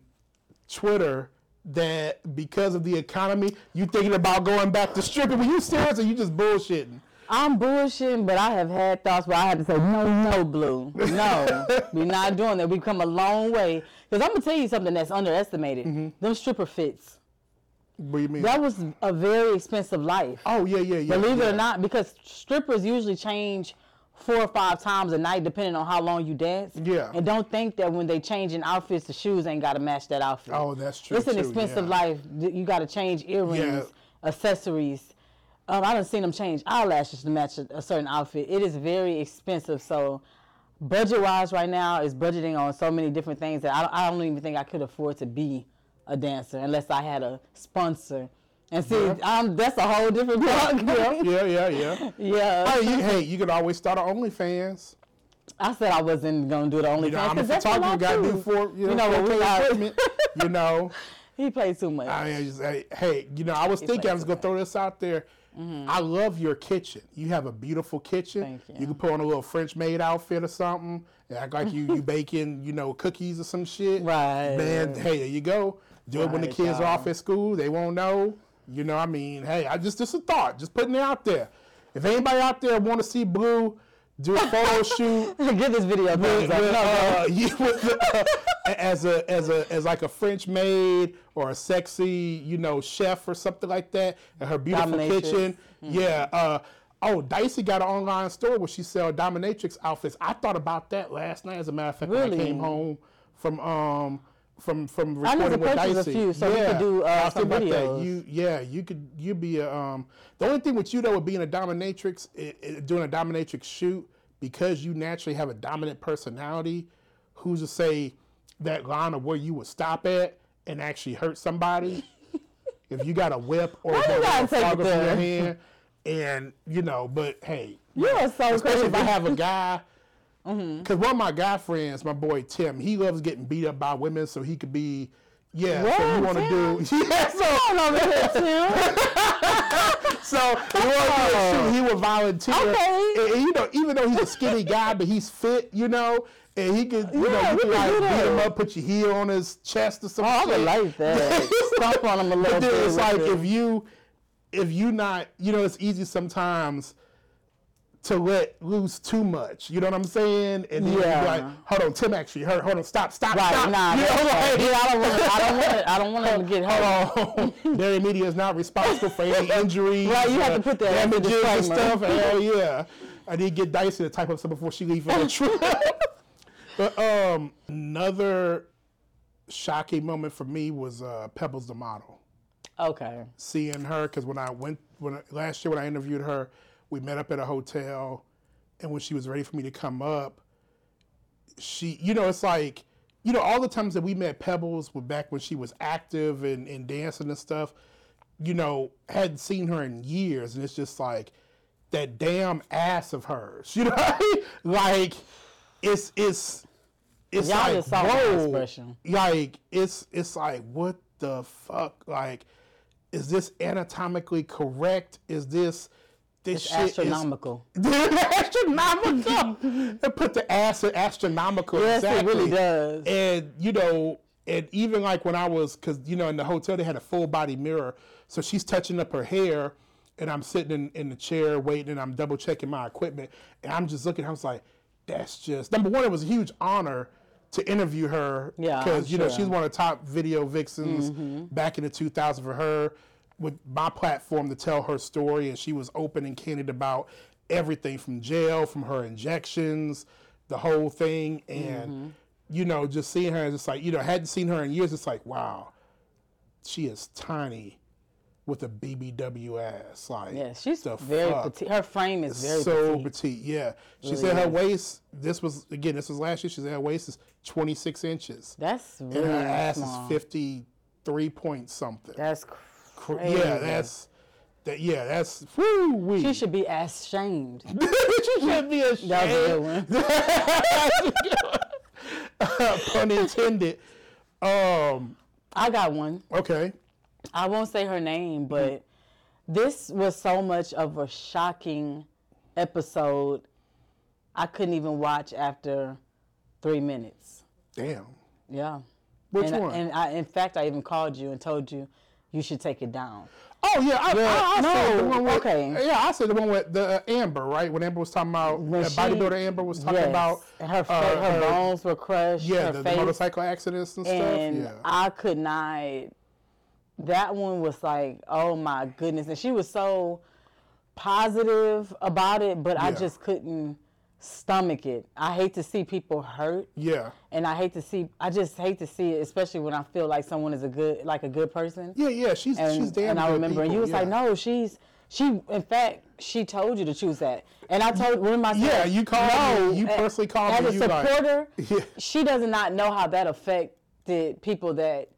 Speaker 2: Twitter that because of the economy, you thinking about going back to stripping. Were you serious, or you just bullshitting?
Speaker 1: I'm bullshitting, but I have had thoughts where I had to say, no, no, Blue. No, we're not doing that. We've come a long way. Because I'm going to tell you something that's underestimated.
Speaker 2: Mm-hmm.
Speaker 1: Them stripper fits.
Speaker 2: What do you mean?
Speaker 1: That was a very expensive life.
Speaker 2: oh yeah, yeah, yeah.
Speaker 1: Believe
Speaker 2: yeah.
Speaker 1: it or not, because strippers usually change four or five times a night, depending on how long you dance.
Speaker 2: Yeah.
Speaker 1: And don't think that when they changing outfits, the shoes ain't got to match that outfit.
Speaker 2: Oh, that's true,
Speaker 1: It's an
Speaker 2: too,
Speaker 1: expensive
Speaker 2: yeah.
Speaker 1: life. You got to change earrings,
Speaker 2: Yeah.
Speaker 1: accessories. Um, I done seen them change eyelashes to match a, a certain outfit. It is very expensive. So, budget wise, right now is budgeting on so many different things that I, don't- I don't even think I could afford to be a dancer unless I had a sponsor. And see, um, that's a whole different ballgame.
Speaker 2: yeah, yeah, yeah.
Speaker 1: yeah.
Speaker 2: hey, you, hey, you could always start an OnlyFans.
Speaker 1: I said I wasn't gonna do the only
Speaker 2: You know, I'm a
Speaker 1: because that's
Speaker 2: photographer. Got to do for you know,
Speaker 1: You know,
Speaker 2: for
Speaker 1: we got-
Speaker 2: you know,
Speaker 1: He played too much.
Speaker 2: I mean, just, hey, hey, you know, I was thinking I was gonna throw this out there. I love your kitchen. You have a beautiful kitchen.
Speaker 1: Mm-hmm. Thank you.
Speaker 2: can put on a little French maid outfit or something. and Act like you you baking, you know, cookies or some shit.
Speaker 1: Right.
Speaker 2: Man, hey, there you go. Do it when the
Speaker 1: Right,
Speaker 2: kids are off at school. They won't know. You know, I mean, hey, I just just a thought, just putting it out there. If anybody out there want to see Blue do a photo shoot
Speaker 1: Give this video a thumbs
Speaker 2: with,
Speaker 1: up.
Speaker 2: with,
Speaker 1: No,
Speaker 2: uh, you- with, uh, as a as a as like a French maid or a sexy you know chef or something like that in her beautiful kitchen. Yeah. Uh, oh, Dicey got an online store where she sell dominatrix outfits. I thought about that last night. As a matter of fact, when I came home from um from from recording with Dicey.
Speaker 1: few so could do, uh,
Speaker 2: I was about
Speaker 1: videos.
Speaker 2: that. You yeah, you could you be a um the only thing with you though would be in a dominatrix i i doing a dominatrix shoot because you naturally have a dominant personality. Who's to say that line of where you would stop at and actually hurt somebody? if you got a whip or a
Speaker 1: it
Speaker 2: photographer in your hand, and you know, but hey,
Speaker 1: You are so
Speaker 2: especially if I have a guy. Mm-hmm. Because one of my guy friends, my boy Tim, he loves getting beat up by women, so he could be, yeah. so you want to do, yeah. So,
Speaker 1: on over here, Tim.
Speaker 2: so he want to shoot, he would volunteer.
Speaker 1: Okay.
Speaker 2: And, and, you know, even though he's a skinny guy, but he's fit, you know, and he could, you
Speaker 1: Yeah,
Speaker 2: know, you like beat him up, put your heel on his chest or something. Oh.
Speaker 1: I would like that. Stomp on him a little
Speaker 2: But then
Speaker 1: bit.
Speaker 2: it's like
Speaker 1: it.
Speaker 2: if you, if you not, you know, it's easy sometimes to let loose too much. You know what I'm saying? And then
Speaker 1: Yeah.
Speaker 2: like, hold on, Tim actually hurt. Hold on, stop, stop,
Speaker 1: Right,
Speaker 2: stop.
Speaker 1: nah,
Speaker 2: you know, like,
Speaker 1: Yeah, I don't want. I don't want. I don't want him to get hurt.
Speaker 2: Hold on. Barri Media is not responsible for any injuries.
Speaker 1: Right, you have
Speaker 2: uh,
Speaker 1: to put that
Speaker 2: damages and stuff. Hell yeah. I did get Dicey to type up something before she leave for the trip. but um, another shocking moment for me was uh, Pebbles the model
Speaker 1: Okay.
Speaker 2: seeing her because when I went when last year when I interviewed her, we met up at a hotel, and when she was ready for me to come up, she you know it's like you know all the times that we met Pebbles were back when she was active and, and dancing and stuff, you know hadn't seen her in years, and it's just like that damn ass of hers, you know, like it's it's. It's
Speaker 1: Y'all
Speaker 2: like
Speaker 1: just saw
Speaker 2: whoa,
Speaker 1: expression.
Speaker 2: like it's it's like what the fuck like is this anatomically correct is this this
Speaker 1: It's
Speaker 2: shit is-
Speaker 1: astronomical.
Speaker 2: astronomical. It put the ass at astronomical
Speaker 1: Yes, it really does.
Speaker 2: and you know and even like when i was because you know in the hotel they had a full body mirror. So she's touching up her hair and i'm sitting in, in the chair waiting and i'm double checking my equipment. And i'm just looking i was like that's just number one it was a huge honor to interview her.
Speaker 1: Yeah,
Speaker 2: because you know she's one of the top video vixens
Speaker 1: Mm-hmm.
Speaker 2: back in the 2000s for her with my platform to tell her story and she was open and candid about everything from jail from her injections the whole thing and
Speaker 1: Mm-hmm.
Speaker 2: you know just seeing her it's like you know hadn't seen her in years it's like wow she is tiny with a bbw ass like
Speaker 1: Yeah, she's very
Speaker 2: fuck?
Speaker 1: petite. Her frame is very
Speaker 2: so
Speaker 1: petite.
Speaker 2: petite. Yeah, she
Speaker 1: Really
Speaker 2: said her waist. This was again. This was last year. She said her waist is 26 inches,
Speaker 1: That's really and
Speaker 2: her ass
Speaker 1: small.
Speaker 2: is 53 point something.
Speaker 1: That's
Speaker 2: Cr-
Speaker 1: crazy.
Speaker 2: yeah, that's that. Yeah, that's whoo wee.
Speaker 1: She should be ashamed.
Speaker 2: she should be ashamed.
Speaker 1: That was a good one.
Speaker 2: Pun intended. Um.
Speaker 1: I got one.
Speaker 2: Okay.
Speaker 1: I won't say her name, but this was so much of a shocking episode. I couldn't even watch after three minutes.
Speaker 2: Damn.
Speaker 1: Yeah.
Speaker 2: Which
Speaker 1: and,
Speaker 2: one?
Speaker 1: And I, in fact, I even called you and told you you should take it down.
Speaker 2: Oh yeah, I,
Speaker 1: Yeah,
Speaker 2: I, I said the one with,
Speaker 1: okay.
Speaker 2: Yeah, I said the one with the uh, Amber, right? When Amber was talking about
Speaker 1: When
Speaker 2: uh,
Speaker 1: she-
Speaker 2: bodybuilder Amber was talking
Speaker 1: yes.
Speaker 2: about
Speaker 1: And her, fa-
Speaker 2: uh,
Speaker 1: her, bones were crushed.
Speaker 2: Yeah,
Speaker 1: her
Speaker 2: the, the motorcycle accidents and,
Speaker 1: and
Speaker 2: stuff. Yeah.
Speaker 1: I could not. That one was like, oh my goodness, and she was so positive about it, but I just couldn't stomach it. I hate to see people hurt.
Speaker 2: Yeah.
Speaker 1: And I hate to see. I just hate to see it, especially when I feel like someone is a good, like a good person.
Speaker 2: Yeah, yeah. She's
Speaker 1: And,
Speaker 2: she's damn
Speaker 1: and I remember, and you was
Speaker 2: yeah.
Speaker 1: like, no, she's she. In fact, she told you to choose that. And I told, I said,
Speaker 2: Yeah, you called
Speaker 1: no,
Speaker 2: me. You personally called
Speaker 1: as
Speaker 2: me,
Speaker 1: a
Speaker 2: you like-
Speaker 1: supporter.
Speaker 2: Yeah.
Speaker 1: She does not know how that affected people that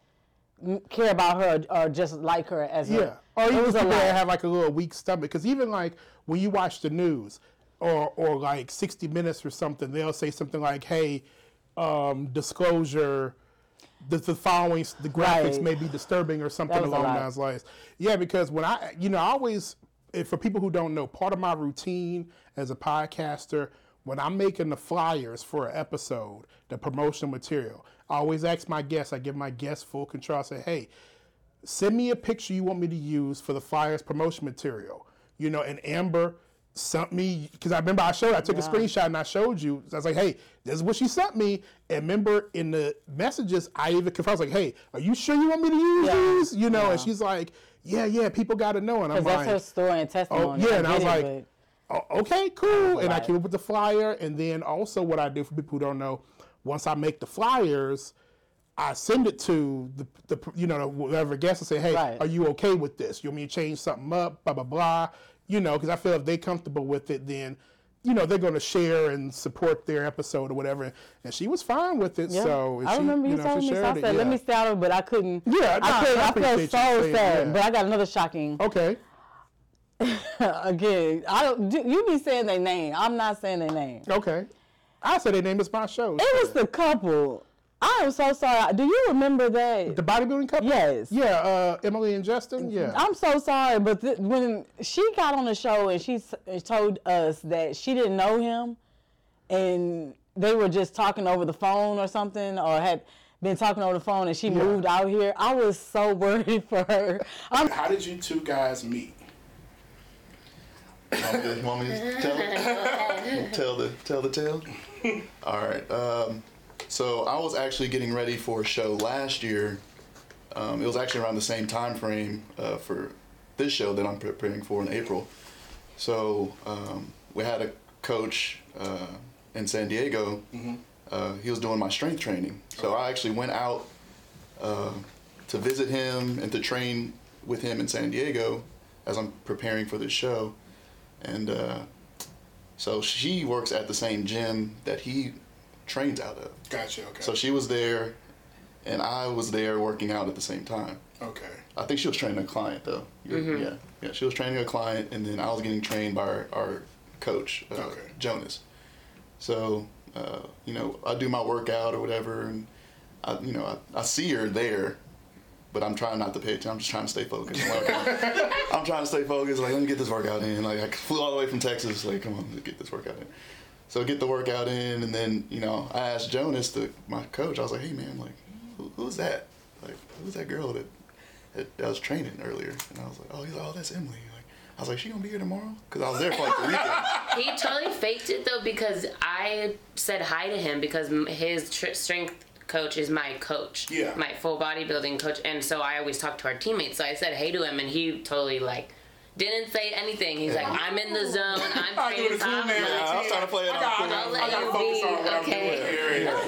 Speaker 1: care about her or just like her as
Speaker 2: Yeah.
Speaker 1: a.
Speaker 2: Or even people that have like a little weak stomach. Because even like when you watch the news or or like 60 Minutes or something, they'll say something like, "Hey, um, disclosure." The, the following, the graphics
Speaker 1: Right.
Speaker 2: may be disturbing or something
Speaker 1: That was a
Speaker 2: along those lines. Yeah, because when I, you know, I always, if for people who don't know, part of my routine as a podcaster, when I'm making the flyers for an episode, the promotional material, I always ask my guests, I give my guests full control. I say, hey, send me a picture you want me to use for the flyers promotion material. You know, and Amber sent me because I remember I showed I took a screenshot and I showed you. I was like, hey, this is what she sent me. And remember in the messages, I even confirmed, I was like, hey, are you sure you want me to use
Speaker 1: Yeah.
Speaker 2: these? You know, and she's like, yeah, yeah, people got to know. And I'm like,
Speaker 1: that's her story and testimony.
Speaker 2: Oh, yeah, and I was
Speaker 1: it,
Speaker 2: like, Oh, okay, cool. And I came up with the flyer, and then also what I do for people who don't know, once I make the flyers, I send it to the, the you know whoever guest and say, hey,
Speaker 1: Right.
Speaker 2: are you okay with this? You want me to change something up? Blah blah blah. You know, because I feel if they're comfortable with it, then you know they're going to share and support their episode or whatever. And she was fine with it.
Speaker 1: Yeah.
Speaker 2: So
Speaker 1: I
Speaker 2: she,
Speaker 1: remember you,
Speaker 2: know,
Speaker 1: told me. So I said,
Speaker 2: it,
Speaker 1: "Let
Speaker 2: yeah.
Speaker 1: me stay out of it," but I couldn't.
Speaker 2: Yeah,
Speaker 1: I couldn't.
Speaker 2: I
Speaker 1: I, felt so sad.
Speaker 2: yeah.
Speaker 1: But I got another shocking.
Speaker 2: Okay.
Speaker 1: Again, I don't. do- You be saying their name. I'm not saying their name.
Speaker 2: Okay. I said their name is my show.
Speaker 1: It was the couple. I am so sorry. Do you remember that?
Speaker 2: the bodybuilding couple.
Speaker 1: Yes.
Speaker 2: Yeah, uh, Emily and Justin. Yeah.
Speaker 1: I'm so sorry, but th- when she got on the show and she s- told us that she didn't know him, and they were just talking over the phone or something, or had been talking over the phone, and she moved out here, I was so worried for her. I'm,
Speaker 2: How did you two guys meet?
Speaker 9: Want me to- want me to tell tell the tell the tale. All right. Um, so I was actually getting ready for a show last year. Um, it was actually around the same time frame uh, for this show that I'm preparing for in April. So um, we had a coach uh, in San Diego. Uh, he was doing my strength training. So I actually went out uh, to visit him and to train with him in San Diego as I'm preparing for this show. And uh, so she works at the same gym that he trains out of.
Speaker 2: Gotcha. Okay.
Speaker 9: So she was there, and I was there working out at the same time.
Speaker 2: okay.
Speaker 9: I think she was training a client though. You're- Yeah, yeah. She was training a client, and then I was getting trained by our, our coach, uh,
Speaker 2: Okay.
Speaker 9: Jonas. So uh, you know, I do my workout or whatever, and I, you know, I, I see her there, but I'm trying not to pay attention. I'm just trying to stay focused. I'm, like, okay. I'm trying to stay focused. Like, let me get this workout in. Like, I flew all the way from Texas. Like, come on, let's get this workout in. So get the workout in, and then you know, I asked Jonas, the my coach. I was like, hey man, like, who, who's that? Like, who's that girl that that, that was training earlier? And I was like, oh, he's like, oh, that's Emily. Like, I was like, she gonna be here tomorrow? Because I was there for like the weekend.
Speaker 10: He totally faked it though because I said hi to him because his tr- strength coach is my coach,
Speaker 2: Yeah.
Speaker 10: my full bodybuilding coach, and so I always talk to our teammates. So I said hey to him, and he totally like didn't say anything. He's like, I'm in the zone. I'm
Speaker 2: I do
Speaker 10: training.
Speaker 2: the cool
Speaker 10: I'm
Speaker 2: man.
Speaker 10: like-
Speaker 9: I was trying to play it
Speaker 2: I
Speaker 9: off.
Speaker 10: I'll let you be,
Speaker 2: on what I'm
Speaker 10: okay.
Speaker 2: Yeah,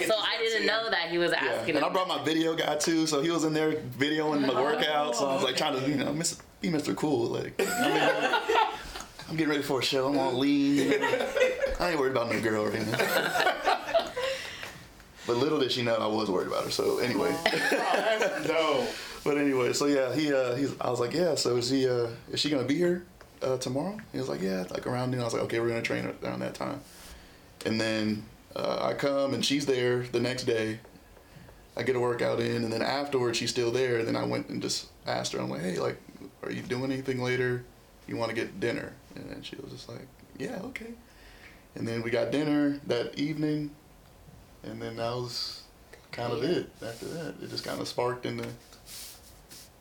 Speaker 2: yeah.
Speaker 10: So I didn't know that he was
Speaker 9: Yeah.
Speaker 10: asking.
Speaker 9: And I brought my video guy too, so he was in there videoing the workout. So I was like trying to, you know, miss, be Mr. Cool. Like, I'm, I'm getting ready for a show. I'm on lean. I ain't worried about no girl right now. But little did she know I was worried about her. So anyway, oh,
Speaker 2: No.
Speaker 9: But anyway, so yeah, he, uh, he's. I was like, yeah. So is he? Uh, is she gonna be here uh, tomorrow? He was like, yeah, like around noon. I was like, okay, we're gonna train around that time. And then uh, I come and she's there the next day. I get a workout in, and then afterwards she's still there. And then I went and just asked her, I'm like, hey, like, are you doing anything later? You want to get dinner? And then she was just like, yeah, okay. And then we got dinner that evening, and then that was kind of it. After that, it just kind of sparked into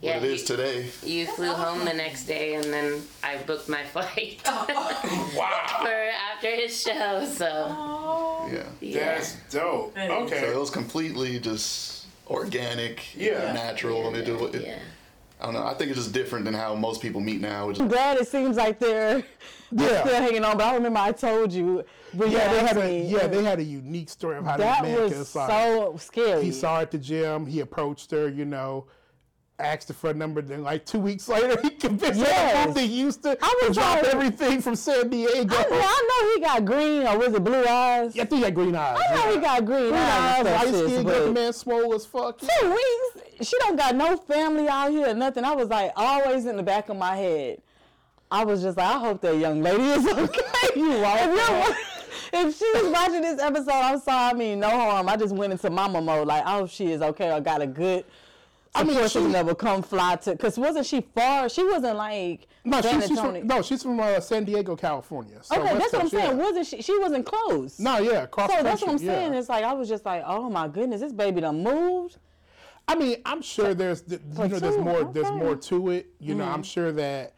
Speaker 10: Yeah,
Speaker 9: what it is
Speaker 10: he-
Speaker 9: today.
Speaker 10: You flew home the next day, and then I booked my flight
Speaker 2: Wow.
Speaker 10: for after his show. So
Speaker 9: Yeah.
Speaker 10: yeah.
Speaker 2: That's dope.
Speaker 9: Okay, so it was completely just organic,
Speaker 2: Yeah.
Speaker 9: natural, and it, it,
Speaker 10: yeah.
Speaker 9: I don't know. I think it's just different than how most people meet now. Which is,
Speaker 1: glad it seems like they're, they're
Speaker 2: Yeah.
Speaker 1: still hanging on. But I remember I told you But
Speaker 2: Yeah, they had a
Speaker 1: me,
Speaker 2: yeah they had a unique story of how
Speaker 1: that
Speaker 2: they met.
Speaker 1: was
Speaker 2: 'cause, like,
Speaker 1: so scary.
Speaker 2: he saw her at the gym. He approached her. You know. Asked her for a number, then like two weeks later, he convinced
Speaker 1: Yes.
Speaker 2: to move to Houston.
Speaker 1: I was
Speaker 2: to drop everything from San Diego.
Speaker 1: I, I know he got green or was it blue eyes?
Speaker 2: Yeah, I think he had green eyes.
Speaker 1: I know
Speaker 2: yeah.
Speaker 1: he got green,
Speaker 2: green
Speaker 1: eyes.
Speaker 2: eyes, light skin,
Speaker 1: but-
Speaker 2: good man, swole as fuck. Yeah.
Speaker 1: two weeks. She don't got no family out here, nothing. I was like always in the back of my head. I was just like, I hope that young lady is okay. you right? If, you're- if she was watching this episode, I'm sorry. I mean, no harm. I just went into mama mode, like, oh, she is okay. I got a good.
Speaker 2: I mean, she-
Speaker 1: that would come fly to. Cause wasn't she far? She wasn't like
Speaker 2: No,
Speaker 1: San
Speaker 2: she's, from, no, she's from uh, San Diego, California. So
Speaker 1: okay,
Speaker 2: West
Speaker 1: that's what I'm
Speaker 2: Coast, yeah.
Speaker 1: saying. Wasn't she? She wasn't close.
Speaker 2: No, yeah,
Speaker 1: So that's what I'm
Speaker 2: yeah.
Speaker 1: saying. It's like I was just like, oh my goodness, this baby done moved.
Speaker 2: I mean, I'm sure there's you know there's more there's more to it. You know,
Speaker 1: Mm-hmm.
Speaker 2: I'm sure that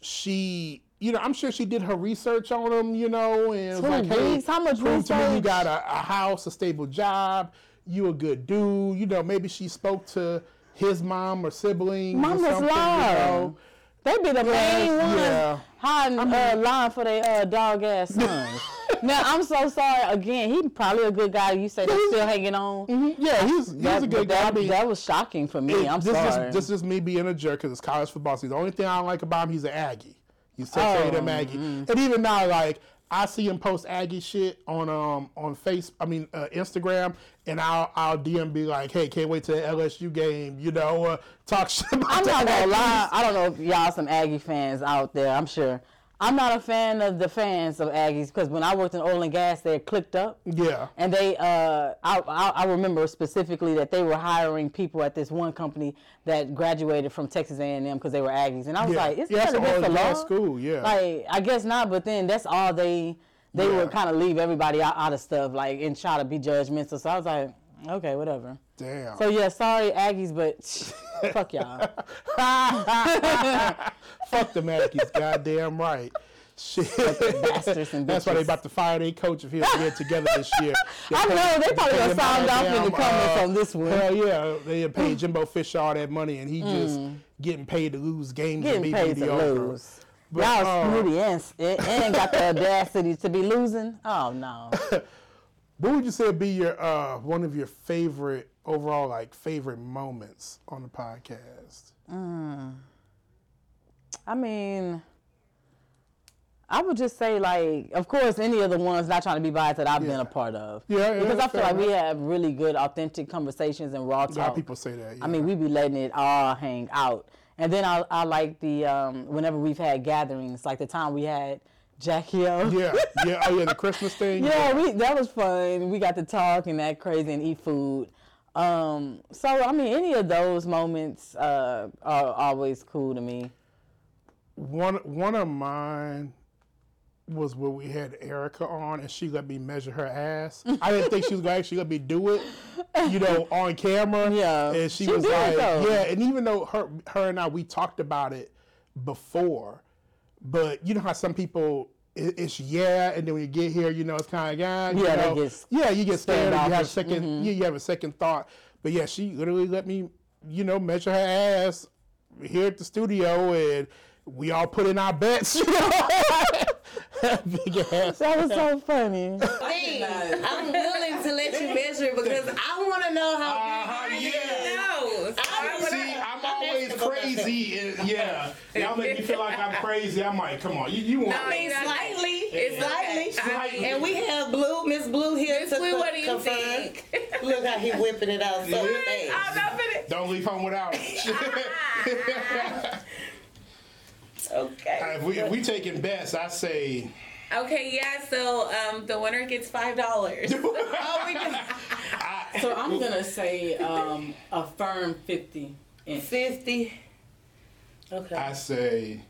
Speaker 2: she you know I'm sure she did her research on him. You know, and it was
Speaker 1: Two
Speaker 2: like, hey.
Speaker 1: How much
Speaker 2: prove to me you got a, a house, a stable job. You a good dude. You know, maybe she spoke to his mom or siblings. or
Speaker 1: Mama's
Speaker 2: something,
Speaker 1: lying.
Speaker 2: You know.
Speaker 1: They be the main ones
Speaker 2: yeah.
Speaker 1: hiding uh, lying for their uh, dog ass sons. now I'm so sorry again. He probably a good guy. You say they're still hanging on.
Speaker 2: Yeah, he's he's
Speaker 1: That,
Speaker 2: a good guy. I
Speaker 1: that,
Speaker 2: mean,
Speaker 1: that was shocking for me.
Speaker 2: It-
Speaker 1: I'm
Speaker 2: this
Speaker 1: sorry.
Speaker 2: Is, this is me being a jerk because it's college football season. The only thing I don't like about him, he's an Aggie. He's such
Speaker 1: Oh,
Speaker 2: a them Aggie. And even now, like I see him post Aggie shit on um on face. I mean uh, Instagram, and I'll I'll DM be like, hey, can't wait to the LSU game. You know, uh, talk shit about
Speaker 1: I'm not gonna lie. I don't know if y'all some Aggie fans out there. I'm sure. I'm not a fan of the fans of Aggies because when I worked in oil and gas, they're clicked up.
Speaker 2: Yeah.
Speaker 1: And they, uh, I, I, I remember specifically that they were hiring people at this one company that graduated from Texas A&M because they were Aggies, and I was
Speaker 2: Yeah.
Speaker 1: like, "Is
Speaker 2: Yeah,
Speaker 1: that
Speaker 2: that's an
Speaker 1: against the
Speaker 2: oil and
Speaker 1: law?"
Speaker 2: school, yeah.
Speaker 1: Like, I guess not, but then that's all they they
Speaker 2: Yeah.
Speaker 1: would kind of leave everybody out, out of stuff, like and try to be judgmental. So I was like, okay, whatever.
Speaker 2: Damn.
Speaker 1: So yeah, sorry Aggies, but fuck y'all.
Speaker 2: Fuck the Aggies. Goddamn right. Shit. That's why they about to fire their coach if he don't get together this year.
Speaker 1: I know they probably gonna sound off in the comments
Speaker 2: uh,
Speaker 1: on this one.
Speaker 2: Hell yeah, they pay Jimbo Fisher all that money, and he just getting paid to lose games and
Speaker 1: Mm. Getting
Speaker 2: be
Speaker 1: paid to lose.
Speaker 2: But,
Speaker 1: Y'all
Speaker 2: uh,
Speaker 1: snooty and, and and got the audacity to be losing. Oh no.
Speaker 2: What would you say would be your uh, one of your favorite overall like favorite moments on the podcast?
Speaker 1: I mean, I would just say like, of course, any of the ones not trying to be biased that I've been a part of.
Speaker 2: Yeah, yeah,
Speaker 1: because I feel like we have really good, authentic conversations and raw
Speaker 2: A lot of
Speaker 1: talk.
Speaker 2: people say that.
Speaker 1: I mean, we be letting it all hang out. And then I, I like the um, whenever we've had gatherings, like the time we had Jackie O.
Speaker 2: yeah, yeah, oh yeah, the Christmas thing.
Speaker 1: Yeah, we that was fun. We got to talk and act crazy and eat food. Um, so I mean, any of those moments uh, are always cool to me.
Speaker 2: One one of mine was where we had Erica on and she let me measure her ass. I didn't think she was gonna actually let me do it, you know, on camera.
Speaker 1: Yeah.
Speaker 2: And she,
Speaker 1: She
Speaker 2: was like, yeah. And even though her her and I we talked about it before, but you know how some people it, it's yeah, and then when you get here, you know, it's kind of yeah, you
Speaker 1: Yeah,
Speaker 2: know, yeah, you get scared. You have a
Speaker 1: standoffish.
Speaker 2: 2nd mm-hmm. yeah, you have a second thought. But yeah, she literally let me, you know, measure her ass here at the studio, and we all put in our bets. You know? Big ass.
Speaker 1: That was so funny.
Speaker 11: Hey, I'm willing to let you measure it because I want to know how
Speaker 2: Uh-huh,
Speaker 11: big
Speaker 2: yeah.
Speaker 11: knows. I wanna-
Speaker 2: See, I'm always crazy. and- yeah, y'all make me feel like I'm crazy. I'm like, come on, you, you want?
Speaker 11: I mean, slightly.
Speaker 3: It's
Speaker 11: slightly.
Speaker 2: Slightly.
Speaker 11: And we have Blue, Miss Blue here
Speaker 3: Miss
Speaker 11: to
Speaker 3: Blue, what do you
Speaker 11: confirm.
Speaker 3: think?
Speaker 11: Look how he whipping it out so fast.
Speaker 3: I'm not finna.
Speaker 2: Don't leave home without it.
Speaker 11: Okay.
Speaker 2: if we if we taking bets, I say.
Speaker 3: Okay, yeah. So um, the winner gets five dollars.
Speaker 11: Oh,
Speaker 8: So I'm gonna say um, a firm 50 inch.
Speaker 11: 50. Okay.
Speaker 2: I say.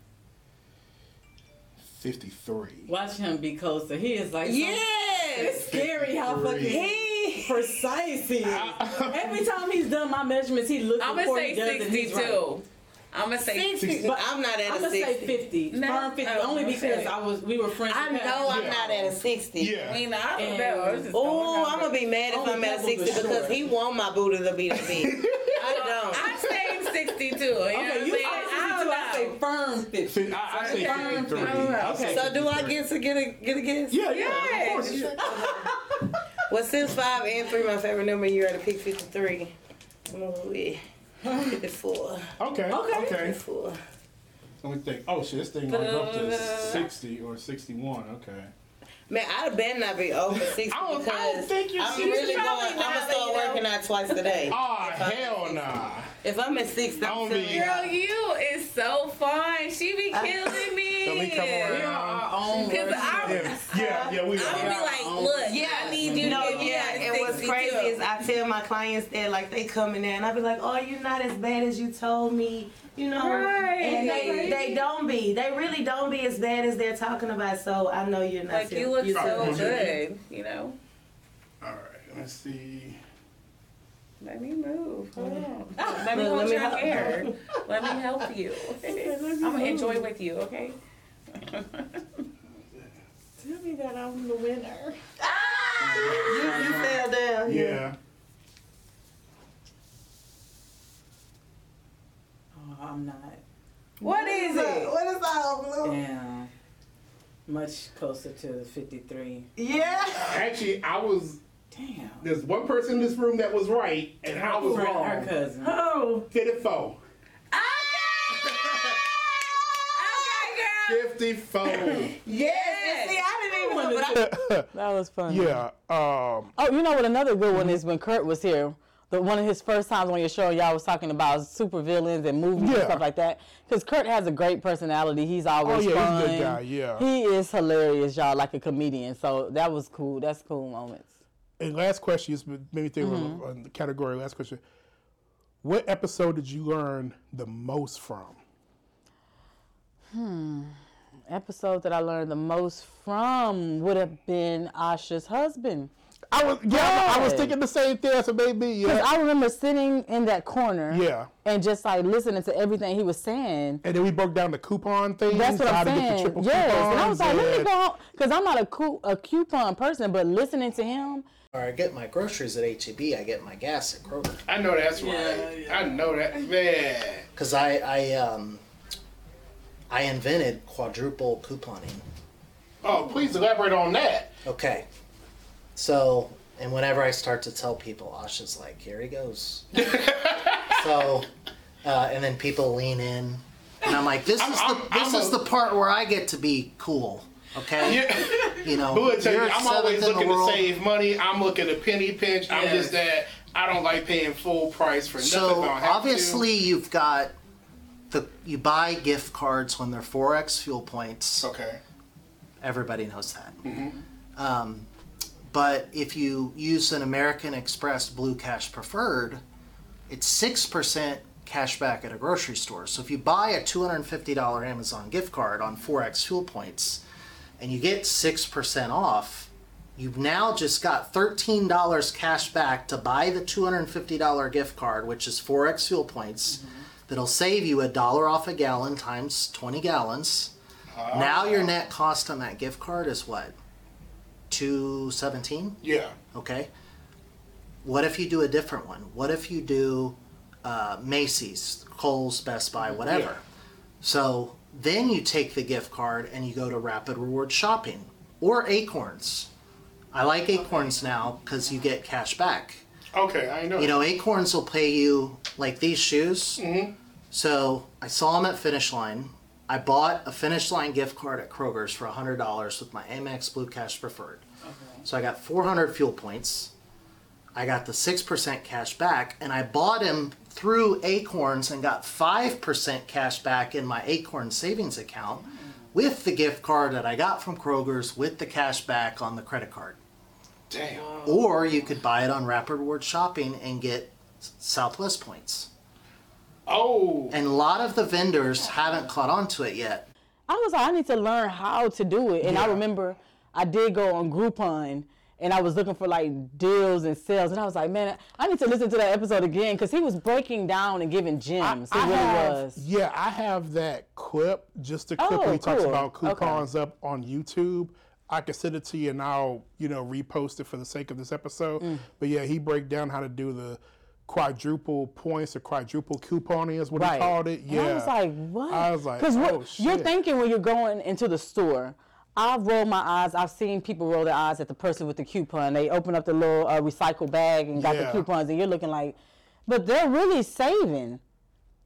Speaker 2: Fifty-three.
Speaker 8: Watch him be closer. He is like so-
Speaker 11: Yes.
Speaker 8: It's scary how fucking
Speaker 11: He.
Speaker 8: precise he is. Every time he's done my measurements, he looks
Speaker 3: I'm
Speaker 8: before
Speaker 3: gonna
Speaker 8: he
Speaker 3: say
Speaker 8: does it. He's right.
Speaker 3: Sixty-two. I'm gonna say
Speaker 11: 60. But I'm not at
Speaker 8: I'm
Speaker 11: a
Speaker 8: gonna say 50.
Speaker 3: No.
Speaker 8: Firm 50.
Speaker 3: Oh,
Speaker 8: only because
Speaker 3: okay.
Speaker 8: I was we were friends.
Speaker 11: I
Speaker 8: with
Speaker 11: know I'm
Speaker 2: Yeah.
Speaker 11: not at a 60.
Speaker 2: Yeah.
Speaker 3: I mean, I don't know. It's
Speaker 11: Oh, I'm gonna be mad if I'm at a 60 because he want my booty to be that big. I don't.
Speaker 3: I'm saying sixty-two.
Speaker 8: You know
Speaker 12: Okay,
Speaker 8: what
Speaker 12: you
Speaker 8: I'm saying?
Speaker 12: say
Speaker 8: I
Speaker 12: 52, I say firm 50.
Speaker 2: Fi- I, I say
Speaker 12: Firm
Speaker 2: 53.
Speaker 12: 50.
Speaker 11: So do I get to get a get a guess?
Speaker 2: Yeah, yeah, of course.
Speaker 11: Well, since five and three, my favorite number, you had to pick fifty-three. Oh, yeah. Fifty-four.
Speaker 2: Okay, okay.
Speaker 11: Fifty-four.
Speaker 2: Let me think. Oh shit, this thing went up to 60 or 61. Okay.
Speaker 11: Man, I'd better not be over sixty
Speaker 2: I don't- I
Speaker 11: because
Speaker 2: don't think you're
Speaker 11: I'm
Speaker 2: 60.
Speaker 11: really going.
Speaker 8: Probably
Speaker 11: I'm
Speaker 8: not,
Speaker 11: gonna
Speaker 8: but,
Speaker 11: start
Speaker 8: you know.
Speaker 11: working out twice a day.
Speaker 2: Oh hell nah.
Speaker 11: If I'm at sixty,
Speaker 2: I
Speaker 11: I'm
Speaker 2: don't
Speaker 11: telling
Speaker 2: be-
Speaker 11: you.
Speaker 8: Girl, you is so fun. She be killing me.
Speaker 2: Let me come
Speaker 12: We are
Speaker 2: around.
Speaker 12: our own
Speaker 8: Cause I'm,
Speaker 2: Yeah, yeah, yeah, we
Speaker 8: I'm gonna
Speaker 2: are.
Speaker 8: be like, look,
Speaker 11: Yeah,
Speaker 8: I need you
Speaker 11: No,
Speaker 8: to get
Speaker 11: tell my clients that like they come in there and I be like, oh, you're not as bad as you told me, you know,
Speaker 8: Right.
Speaker 11: and they they don't be, they really don't be as bad as they're talking about. So I know you're not.
Speaker 8: like you look
Speaker 11: you're
Speaker 8: so
Speaker 11: telling the truth.
Speaker 8: good, you know.
Speaker 2: All right, let's see.
Speaker 8: Let me move. Hold mm. on. Let me hold
Speaker 11: let me
Speaker 8: your
Speaker 11: help-
Speaker 8: hair. Let me help you. I'm gonna enjoy with you, okay?
Speaker 11: Tell me that I'm the winner. You, you fell down.
Speaker 2: Yeah.
Speaker 12: Oh, I'm not.
Speaker 8: what is it?
Speaker 11: What is that, blue?
Speaker 12: Damn. Much closer to 53.
Speaker 11: Yeah.
Speaker 2: Actually, I was.
Speaker 12: Damn.
Speaker 2: There's one person in this room that was right, and I was
Speaker 12: Her
Speaker 2: wrong.
Speaker 12: cousin.
Speaker 11: Oh.
Speaker 2: 54.
Speaker 8: Okay, okay, girl.
Speaker 2: 54.
Speaker 11: Yes. See, I didn't even know, but I
Speaker 1: That was fun.
Speaker 2: yeah. Um.
Speaker 1: Oh, you know what? Another good one
Speaker 2: Mm-hmm.
Speaker 1: is when Kurt was here. The one of his first times on your show, y'all was talking about super villains and movies and stuff like that. Because Kurt has a great personality. He's always
Speaker 2: Oh, yeah,
Speaker 1: fun.
Speaker 2: he's a good guy, yeah.
Speaker 1: He is hilarious, y'all, like a comedian. So that was cool. That's cool moments.
Speaker 2: And last question is made me think
Speaker 1: Mm-hmm.
Speaker 2: of on the category. Last question. What episode did you learn the most from? Hmm.
Speaker 1: Episode that I learned the most from would have been Asha's husband.
Speaker 2: I was yeah, I was thinking the same thing. So maybe
Speaker 1: Because
Speaker 2: yeah,
Speaker 1: I remember sitting in that corner
Speaker 2: yeah.
Speaker 1: and just like listening to everything he was saying.
Speaker 2: And then we broke down the coupon thing.
Speaker 1: That's what
Speaker 2: how
Speaker 1: I'm
Speaker 2: to get the
Speaker 1: saying.
Speaker 2: triple
Speaker 1: Yes, and I was like,
Speaker 2: coupons
Speaker 1: let me
Speaker 2: and-
Speaker 1: go because I'm not a, coup a coupon person, but listening to him,
Speaker 13: Or I get my groceries at HEB. I get my gas at Kroger.
Speaker 2: I know that's right. I know that. Man.
Speaker 13: Because I, I, um, I invented quadruple couponing.
Speaker 2: Oh, please elaborate on that.
Speaker 13: Okay. So, and whenever I start to tell people, Asha's like, here he goes. so, uh, and then people lean in, and I'm like, this is
Speaker 2: I'm-
Speaker 13: the
Speaker 2: I'm
Speaker 13: this is
Speaker 2: a-
Speaker 13: the part where I get to be cool. Okay.
Speaker 2: Yeah.
Speaker 13: You know,
Speaker 2: you, I'm always
Speaker 13: seventh in the
Speaker 2: looking to save money. I'm looking to penny pinch. I'm just that I don't like paying full price for nothing.
Speaker 13: So
Speaker 2: if I
Speaker 13: obviously you've got the you buy gift cards when they're 4X fuel points.
Speaker 2: Okay.
Speaker 13: Everybody knows that.
Speaker 2: Mm-hmm.
Speaker 13: Um, but if you use an American Express Blue Cash Preferred, it's six percent cash back at a grocery store. So if you buy a two hundred and fifty dollar Amazon gift card on 4X fuel points, and you get six percent off, you've now just got thirteen dollars cash back to buy the two hundred and fifty dollar gift card, which is 4X fuel points. Mm-hmm. That'll save you a dollar off a gallon times twenty gallons. Ah. Now your net cost on that gift card is what? Two seventeen.
Speaker 2: Yeah.
Speaker 13: Okay. What if you do a different one? What if you do uh, Macy's, Kohl's, Best Buy, whatever?
Speaker 2: Yeah.
Speaker 13: So then you take the gift card and you go to Rapid Reward Shopping or Acorns. I like Acorns now because you get cash back.
Speaker 2: Okay, I know.
Speaker 13: You know, Acorns will pay you like these shoes. Mm-hmm. So I saw them at Finish Line. I bought a Finish Line gift card at Kroger's for $100 with my Amex Blue Cash Preferred. So I got 400 fuel points. I got the 6% cash back, and I bought them through Acorns and got 5% cash back in my Acorn savings account mm. with the gift card that I got from Kroger's with the cash back on the credit card.
Speaker 2: Damn.
Speaker 13: Or you could buy it on Rapid Reward Shopping and get Southwest points.
Speaker 2: Oh.
Speaker 13: And a lot of the vendors haven't caught on to it yet.
Speaker 1: I was like, I need to learn how to do it. And I remember I did go on Groupon and I was looking for like deals and sales. And I was like, man, I need to listen to that episode again because he was breaking down and giving gems. he
Speaker 2: I
Speaker 1: really
Speaker 2: have,
Speaker 1: was.
Speaker 2: Yeah, I have that clip, just a clip
Speaker 1: Oh,
Speaker 2: where he talks
Speaker 1: cool.
Speaker 2: about
Speaker 1: Okay.
Speaker 2: coupons up on YouTube. I can send it to you and I'll, you know, repost it for the sake of this episode.
Speaker 1: Mm.
Speaker 2: But yeah, he break down how to do the quadruple points or quadruple couponing is what
Speaker 1: Right.
Speaker 2: he called it.
Speaker 1: And
Speaker 2: Yeah.
Speaker 1: I was like, what?
Speaker 2: I was like,
Speaker 1: Because
Speaker 2: oh
Speaker 1: you're thinking when you're going into the store. I've rolled my eyes. I've seen people roll their eyes at the person with the coupon. They open up the little uh, recycle bag and got
Speaker 2: Yeah.
Speaker 1: the coupons, and you're looking like, but they're really saving.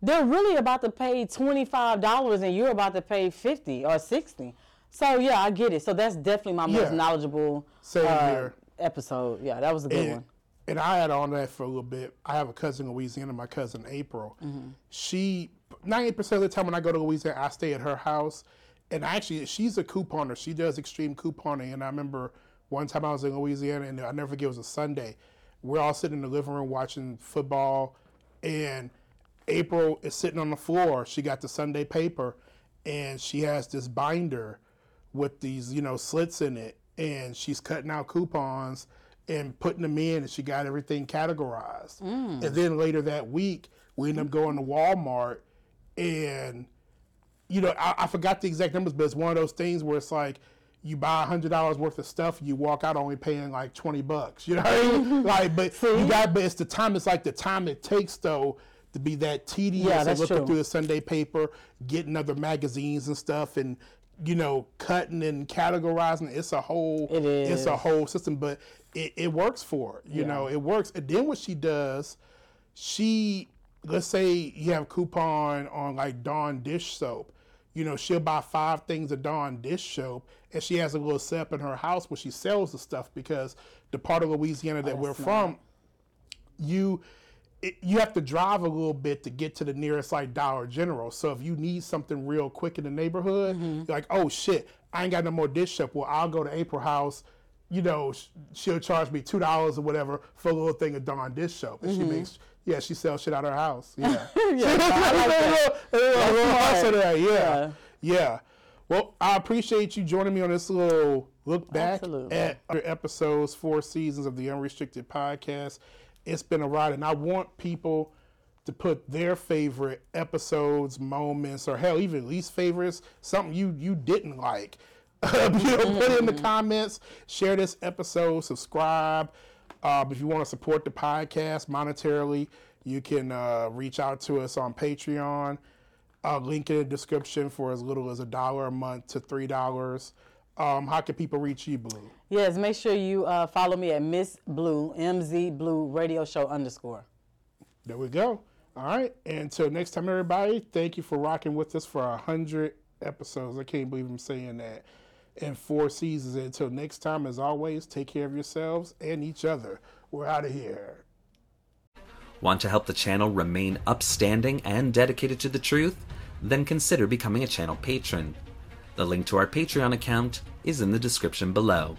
Speaker 1: They're really about to pay twenty five dollars, and you're about to pay fifty or sixty. So yeah, I get it. So that's definitely my most
Speaker 2: Yeah.
Speaker 1: knowledgeable uh, episode. Yeah, that was a good
Speaker 2: and,
Speaker 1: one.
Speaker 2: And I had on that for a little bit. I have a cousin in Louisiana, my cousin April.
Speaker 1: Mm-hmm.
Speaker 2: She, 90% of the time when I go to Louisiana, I stay at her house. And actually, she's a couponer. She does extreme couponing. And I remember one time I was in Louisiana, and I never forget, it was a Sunday. We're all sitting in the living room watching football. And April is sitting on the floor. She got the Sunday paper, and she has this binder with these, you know, slits in it, and she's cutting out coupons and putting them in, and she got everything categorized. Mm. And then later that week, we ended up going to Walmart, and you know, I, I forgot the exact numbers, but it's one of those things where it's like you buy a hundred dollars worth of stuff, you walk out only paying like twenty bucks. You know, what I mean? like, but you got, but it's the time. It's like the time it takes though to be that tedious
Speaker 1: Yeah,
Speaker 2: and looking
Speaker 1: true.
Speaker 2: through the Sunday paper, getting other magazines and stuff, and you know, cutting and categorizing. It's a whole,
Speaker 1: It
Speaker 2: it's a whole system, but it, it works for her. You
Speaker 1: Yeah.
Speaker 2: know, it works. And then what she does, she let's say you have a coupon on like Dawn dish soap. You know, she'll buy five things of Dawn dish soap, and she has a little setup in her house where she sells the stuff because the part of Louisiana that oh, we're from, you it, you have to drive a little bit to get to the nearest like Dollar General. So if you need something real quick in the neighborhood, you're like, oh shit, I ain't got no more dish soap. Well, I'll go to April House. You know, she'll charge me two dollars or whatever for a little thing of Dawn dish soap, and she mm-hmm. makes. Yeah, she sells shit out of her house. Yeah,
Speaker 1: Yeah, I like that.
Speaker 2: A little
Speaker 1: smart.
Speaker 2: hustle there, Yeah.
Speaker 1: Yeah.
Speaker 2: yeah, Well, I appreciate you joining me on this little look back
Speaker 1: Absolutely.
Speaker 2: at other episodes, four seasons of the Unrestricted Podcast. It's been a ride, and I want people to put their favorite episodes, moments, or hell, even least favorites, something you you didn't like. you know, put it in the comments. Share this episode. Subscribe. Um, if you want to support the podcast monetarily, you can uh, reach out to us on Patreon. Uh, link in the description for as little as a dollar a month to three dollars. Um, how can people reach you, Blue?
Speaker 1: Yes, make sure you uh, follow me at Miss Blue MZ Blue Radio Show underscore.
Speaker 2: There we go. All right. Until next time, everybody, thank you for rocking with us for a hundred episodes. I can't believe I'm saying that. And four seasons. Until next time, as always, take care of yourselves and each other. We're out of here.
Speaker 14: Want to help the channel remain upstanding and dedicated to the truth? Then consider becoming a channel patron. The link to our Patreon account is in the description below.